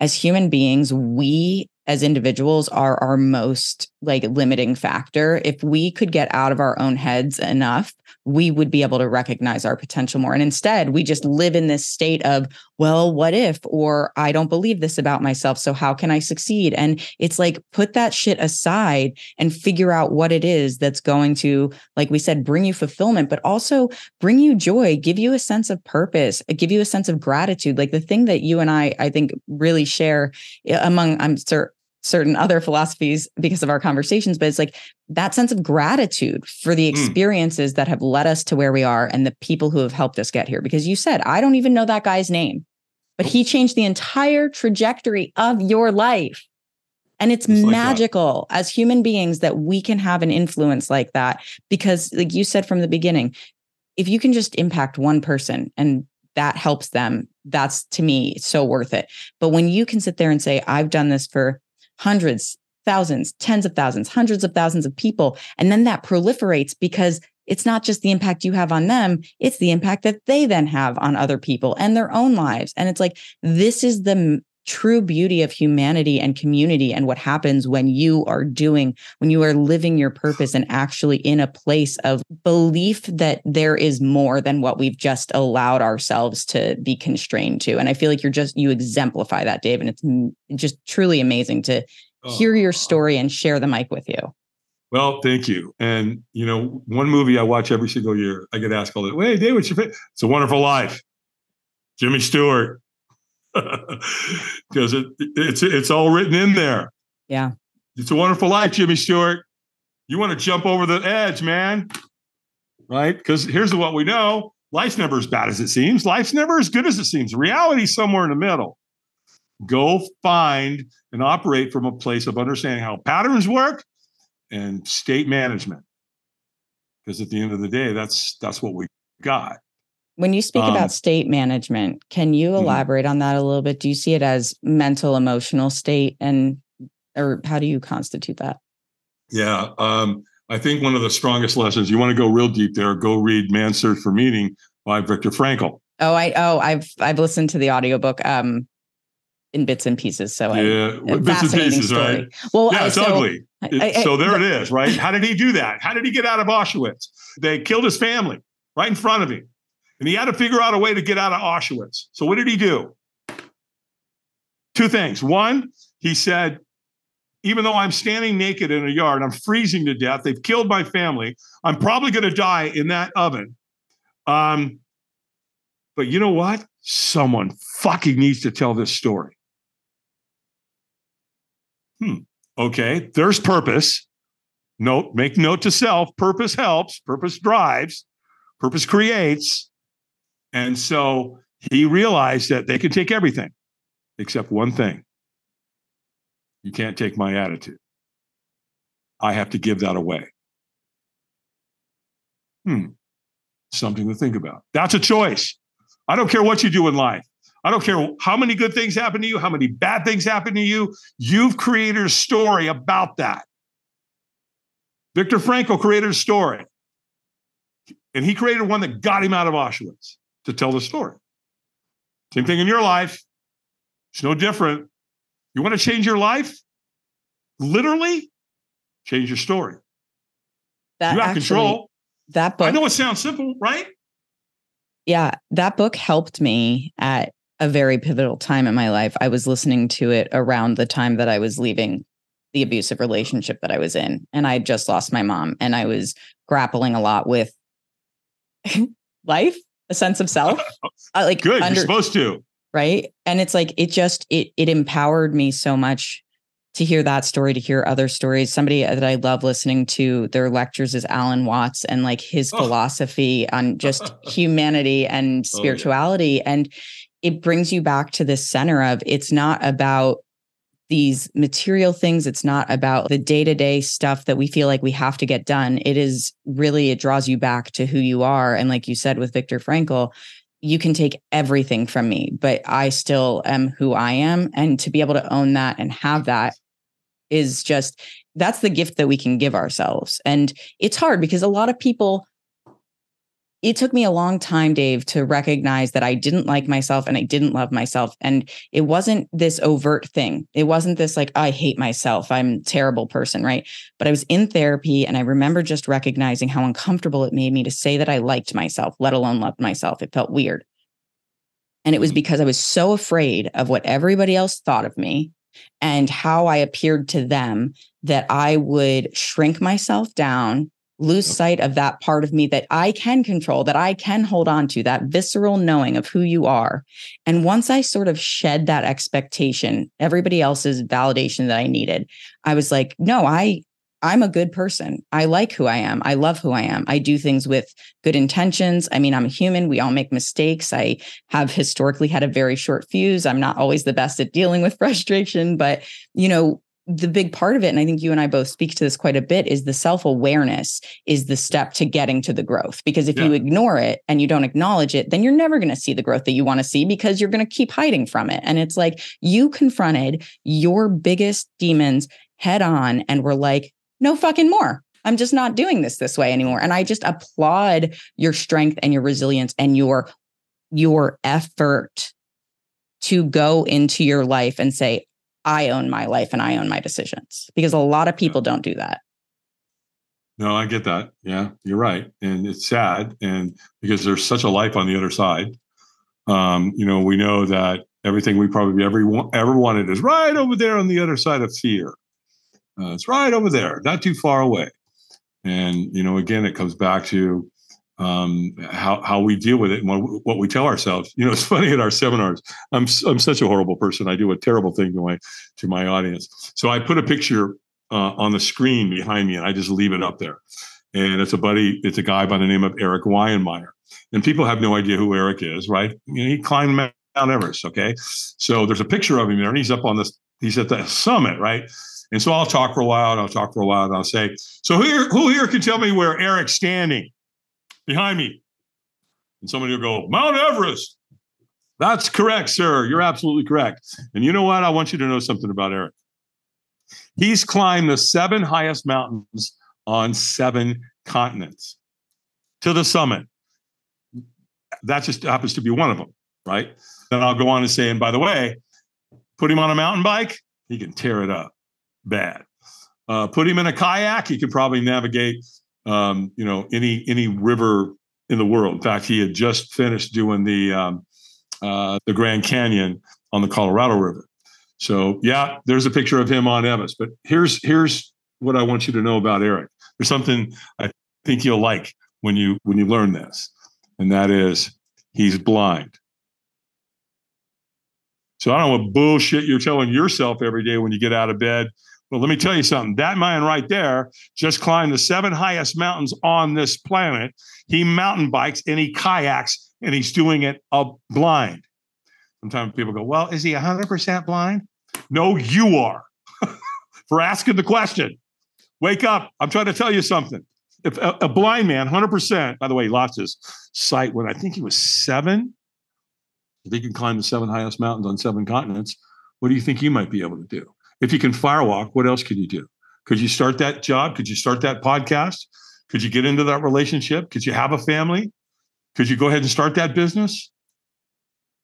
Speaker 1: as human beings, we as individuals are our most like limiting factor. If we could get out of our own heads enough, we would be able to recognize our potential more. And instead, we just live in this state of, well, what if, or I don't believe this about myself. So how can I succeed? And it's like, put that shit aside and figure out what it is that's going to, like we said, bring you fulfillment, but also bring you joy, give you a sense of purpose, give you a sense of gratitude. Like the thing that you and I, I think really share eh, among, I'm certain certain other philosophies because of our conversations, but it's like that sense of gratitude for the hmm. experiences mm. that have led us to where we are and the people who have helped us get here. Because you said, I don't even know that guy's name, but he changed the entire trajectory of your life. And it's like magical that. as human beings that we can have an influence like that. Because, like you said from the beginning, if you can just impact one person and that helps them, that's to me so worth it. But when you can sit there and say, I've done this for hundreds, thousands, tens of thousands, hundreds of thousands of people. And then that proliferates because it's not just the impact you have on them, it's the impact that they then have on other people and their own lives. And it's like, this is the true beauty of humanity and community and what happens when you are doing when you are living your purpose and actually in a place of belief that there is more than what we've just allowed ourselves to be constrained to and i feel like you're just you exemplify that dave and it's just truly amazing to oh. hear your story and share the mic with you
Speaker 2: well, thank you. And you know, one movie I watch every single year, I get asked all the way, hey, Dave, what's your favorite? It's a Wonderful Life. Jimmy Stewart because it, it's it's all written in there.
Speaker 1: Yeah,
Speaker 2: it's a wonderful life, Jimmy Stewart. You want to jump over the edge, man, right? Because here's what we know: Life's never as bad as it seems. Life's never as good as it seems. Reality's somewhere in the middle. Go find and operate from a place of understanding how patterns work and state management. Because at the end of the day, that's that's what we got.
Speaker 1: When you speak um, about state management, can you mm-hmm. elaborate mm-hmm. on that a little bit? Do you see it as mental, emotional state, and or how do you constitute that?
Speaker 2: Yeah, um, I think one of the strongest lessons. You want to go real deep there? Go read "Man's Search for Meaning" by Viktor Frankl.
Speaker 1: Oh, I oh I've I've listened to the audiobook um in bits and pieces. So
Speaker 2: yeah, I, bits and pieces, story. right? Well, yeah, it's so, ugly. I, I, so there it is, right? How did he do that? How did he get out of Auschwitz? They killed his family right in front of him, and he had to figure out a way to get out of Auschwitz. So what did he do? Two things. One, he said, even though I'm standing naked in a yard, I'm freezing to death. They've killed my family. I'm probably going to die in that oven. Um, but you know what? Someone fucking needs to tell this story. Hmm. Okay. There's purpose. Note, make note to self. Purpose helps. Purpose drives. Purpose creates. And so he realized that they could take everything except one thing you can't take my attitude. I have to give that away. Hmm. Something to think about. That's a choice. I don't care what you do in life. I don't care how many good things happen to you, how many bad things happen to you. You've created a story about that. Viktor Frankl created a story. And he created one that got him out of Auschwitz to tell the story. Same thing in your life. It's no different. You want to change your life? Literally, change your story. That you have actually, control.
Speaker 1: That book.
Speaker 2: I know it sounds simple, right?
Speaker 1: Yeah, that book helped me at a very pivotal time in my life. I was listening to it around the time that I was leaving the abusive relationship that I was in, and I had just lost my mom, and I was grappling a lot with life, a sense of self.
Speaker 2: Uh, like good, under, you're supposed to
Speaker 1: right and it's like it just it it empowered me so much to hear that story to hear other stories somebody uh, that i love listening to their lectures is alan watts and like his oh. philosophy on just humanity and spirituality oh, yeah. and it brings you back to the center of it's not about these material things it's not about the day-to-day stuff that we feel like we have to get done it is really it draws you back to who you are and like you said with viktor frankl you can take everything from me, but I still am who I am. And to be able to own that and have that is just that's the gift that we can give ourselves. And it's hard because a lot of people it took me a long time, Dave, to recognize that I didn't like myself and I didn't love myself. And it wasn't this overt thing. It wasn't this like, I hate myself. I'm a terrible person. Right. But I was in therapy and I remember just recognizing how uncomfortable it made me to say that I liked myself, let alone loved myself. It felt weird. And it was mm-hmm. because I was so afraid of what everybody else thought of me and how I appeared to them that I would shrink myself down lose sight of that part of me that I can control, that I can hold on to, that visceral knowing of who you are. And once I sort of shed that expectation, everybody else's validation that I needed, I was like, no, I I'm a good person. I like who I am. I love who I am. I do things with good intentions. I mean, I'm a human. We all make mistakes. I have historically had a very short fuse. I'm not always the best at dealing with frustration, but you know, the big part of it and i think you and i both speak to this quite a bit is the self-awareness is the step to getting to the growth because if yeah. you ignore it and you don't acknowledge it then you're never going to see the growth that you want to see because you're going to keep hiding from it. And it's like you confronted your biggest demons head on and were like no fucking more. I'm just not doing this this way anymore. And i just applaud your strength and your resilience and your your effort to go into your life and say I own my life and I own my decisions because a lot of people don't do that.
Speaker 2: No, I get that. Yeah, you're right. And it's sad. And because there's such a life on the other side, um, you know, we know that everything we probably ever, ever wanted is right over there on the other side of fear. Uh, it's right over there, not too far away. And, you know, again, it comes back to um, how how we deal with it and what, we tell ourselves. You know, it's funny at our seminars. I'm I'm such a horrible person. I do a terrible thing to my to my audience. So I put a picture uh, on the screen behind me, and I just leave it up there. and it's a buddy. It's a guy by the name of Erik Weihenmayer, and people have no idea who Erik is, right? You know, he climbed Mount Everest. Okay, so there's a picture of him there, and he's up on this. He's at the summit, right? And so I'll talk for a while, and I'll talk for a while, and I'll say, "So who here, who here can tell me where Erik's standing behind me?" And somebody will go, "Mount Everest." That's correct, sir. You're absolutely correct. And you know what? I want you to know something about Erik. He's climbed the seven highest mountains on seven continents to the summit. That just happens to be one of them, right? Then I'll go on and say, and by the way, put him on a mountain bike, he can tear it up bad. Uh, put him in a kayak, he could probably navigate, um, you know, any any river in the world. In fact, he had just finished doing the um, uh, the Grand Canyon on the Colorado River. So yeah, there's a picture of him on Everest. But here's here's what I want you to know about Erik. There's something I think you'll like when you when you learn this, and that is he's blind. So I don't what bullshit you're telling yourself every day when you get out of bed. But let me tell you something. That man right there just climbed the seven highest mountains on this planet. He mountain bikes and he kayaks and he's doing it uh, blind. Sometimes people go, Well, is he 100% blind? No, you are for asking the question. Wake up. I'm trying to tell you something. If a, a blind man, 100%, by the way, he lost his sight when I think he was seven. If he can climb the seven highest mountains on seven continents, what do you think he might be able to do? If you can firewalk, what else could you do? Could you start that job? Could you start that podcast? Could you get into that relationship? Could you have a family? Could you go ahead and start that business?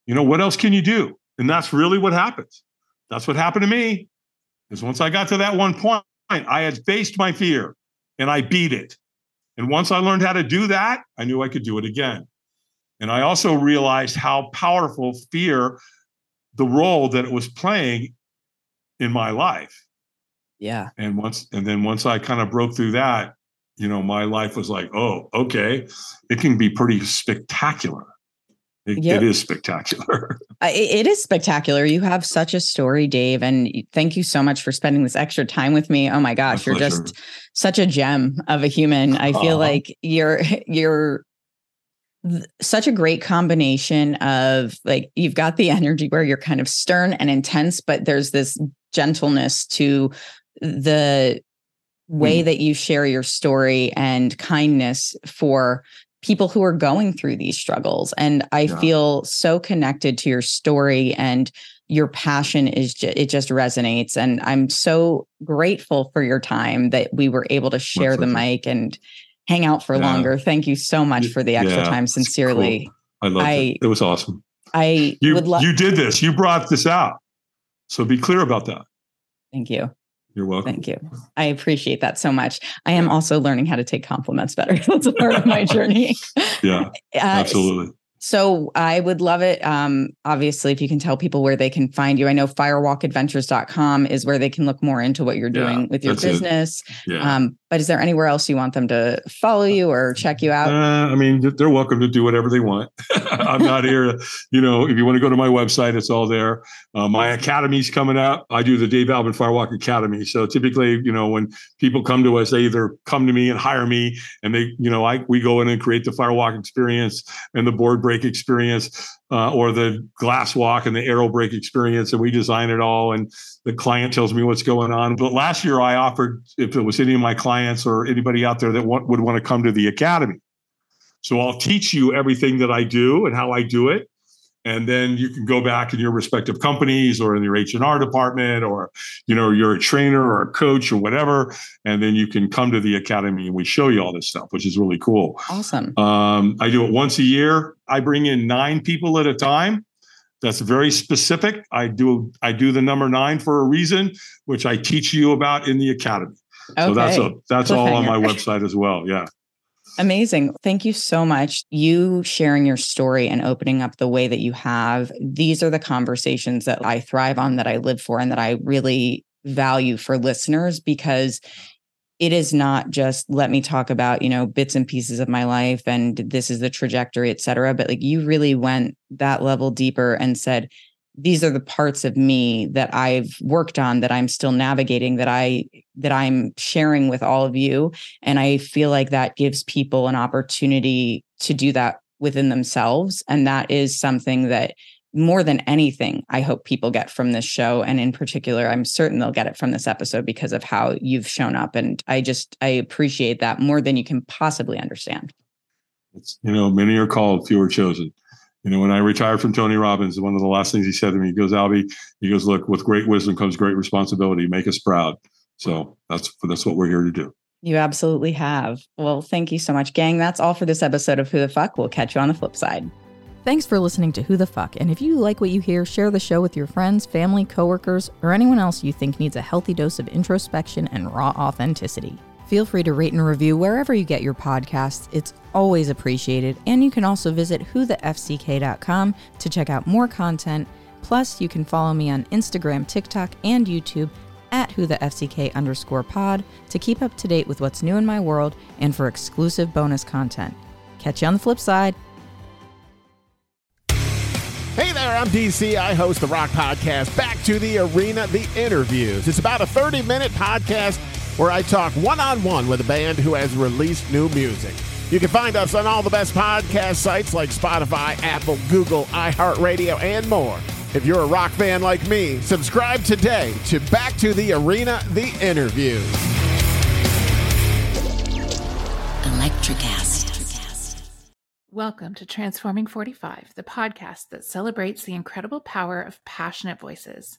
Speaker 2: You know, what else can you do? And that's really what happens. That's what happened to me. Is once I got to that one point, I had faced my fear and I beat it. And once I learned how to do that, I knew I could do it again. And I also realized how powerful fear, the role that it was playing in my life.
Speaker 1: Yeah.
Speaker 2: And once, and then once I kind of broke through that, you know, my life was like, oh, okay, it can be pretty spectacular. It, yep. it is spectacular.
Speaker 1: it is spectacular. You have such a story, Dave, and thank you so much for spending this extra time with me. Oh my gosh, my you're just such a gem of a human. I feel uh like you're you're such a great combination of like you've got the energy where you're kind of stern and intense, but there's this gentleness to the way mm. that you share your story and kindness for people who are going through these struggles. And i yeah. feel so connected to your story and your passion is ju- it just resonates. And i'm so grateful for your time that we were able to share the mic and hang out for yeah. longer. Thank you so much for the extra yeah, time. sincerely
Speaker 2: cool. i love it. It was awesome.
Speaker 1: I
Speaker 2: you, lo- you did this. You brought this out so be clear about that
Speaker 1: thank you
Speaker 2: you're welcome.
Speaker 1: Thank you. I appreciate that so much. I am also learning how to take compliments better. That's a part of my journey.
Speaker 2: Yeah, uh, absolutely.
Speaker 1: So I would love it. Um, obviously, if you can tell people where they can find you. I know firewalkadventures.com is where they can look more into what you're doing yeah, with your business. Yeah. Um, but is there anywhere else you want them to follow you or check you out?
Speaker 2: Uh, I mean, they're welcome to do whatever they want. I'm not here you know, if you want to go to my website, it's all there. Uh, my academy's coming out. I do the Dave Albin Firewalk Academy. So typically, you know, when people come to us, they either come to me and hire me and they, you know, I, we go in and create the firewalk experience and the board break experience uh, or the glass walk and the arrow break experience and we design it all and the client tells me what's going on. But last year i offered if it was any of my clients or anybody out there that would want to come to the academy. So i'll teach you everything that i do and how i do it and then you can go back in your respective companies or in your h&r department or you know you're a trainer or a coach or whatever and then you can come to the academy and we show you all this stuff which is really cool.
Speaker 1: Awesome.
Speaker 2: Um, i do it once a year. I bring in nine people at a time. That's very specific. I do i do the number nine for a reason which i teach you about in the academy. Okay. so that's a that's all on my website as well. Yeah
Speaker 1: Amazing. Thank you so much. You sharing your story and opening up the way that you have. These are the conversations that I thrive on, that I live for, and that I really value for listeners because it is not just let me talk about, you know, bits and pieces of my life and this is the trajectory, et cetera. But like you really went that level deeper and said, these are the parts of me that I've worked on that I'm still navigating that I that I'm sharing with all of you. And I feel like that gives people an opportunity to do that within themselves. And that is something that more than anything I hope people get from this show. And in particular I'm certain they'll get it from this episode because of how you've shown up. And I just I appreciate that more than you can possibly understand.
Speaker 2: It's you know many are called few are chosen you know, when I retired from Tony Robbins, one of the last things he said to me, he goes, Albie, he goes, look, with great wisdom comes great responsibility. Make us proud. So that's that's what we're here to do.
Speaker 1: You absolutely have. Well, thank you so much, gang. That's all for this episode of Who the Fuck. We'll catch you on the flip side. Thanks for listening to Who the Fuck. And if you like what you hear, share the show with your friends, family, coworkers, or anyone else you think needs a healthy dose of introspection and raw authenticity. Feel free to rate and review wherever you get your podcasts. It's always appreciated. And you can also visit whothefck.com to check out more content. Plus, you can follow me on Instagram, TikTok, and YouTube at whothefck underscore pod to keep up to date with what's new in my world and for exclusive bonus content. Catch you on the flip side.
Speaker 3: Hey there, I'm DC. I host the Rock Podcast, Back to the Arena, The Interviews. It's about a 30 minute podcast where I talk one on one with a band who has released new music. You can find us on all the best podcast sites like Spotify, Apple, Google, iHeartRadio, and more. If you're a rock fan like me, subscribe today to Back to the Arena The Interview.
Speaker 4: Electricast.
Speaker 5: Welcome to Transforming 45, the podcast that celebrates the incredible power of passionate voices.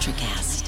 Speaker 4: Electricast.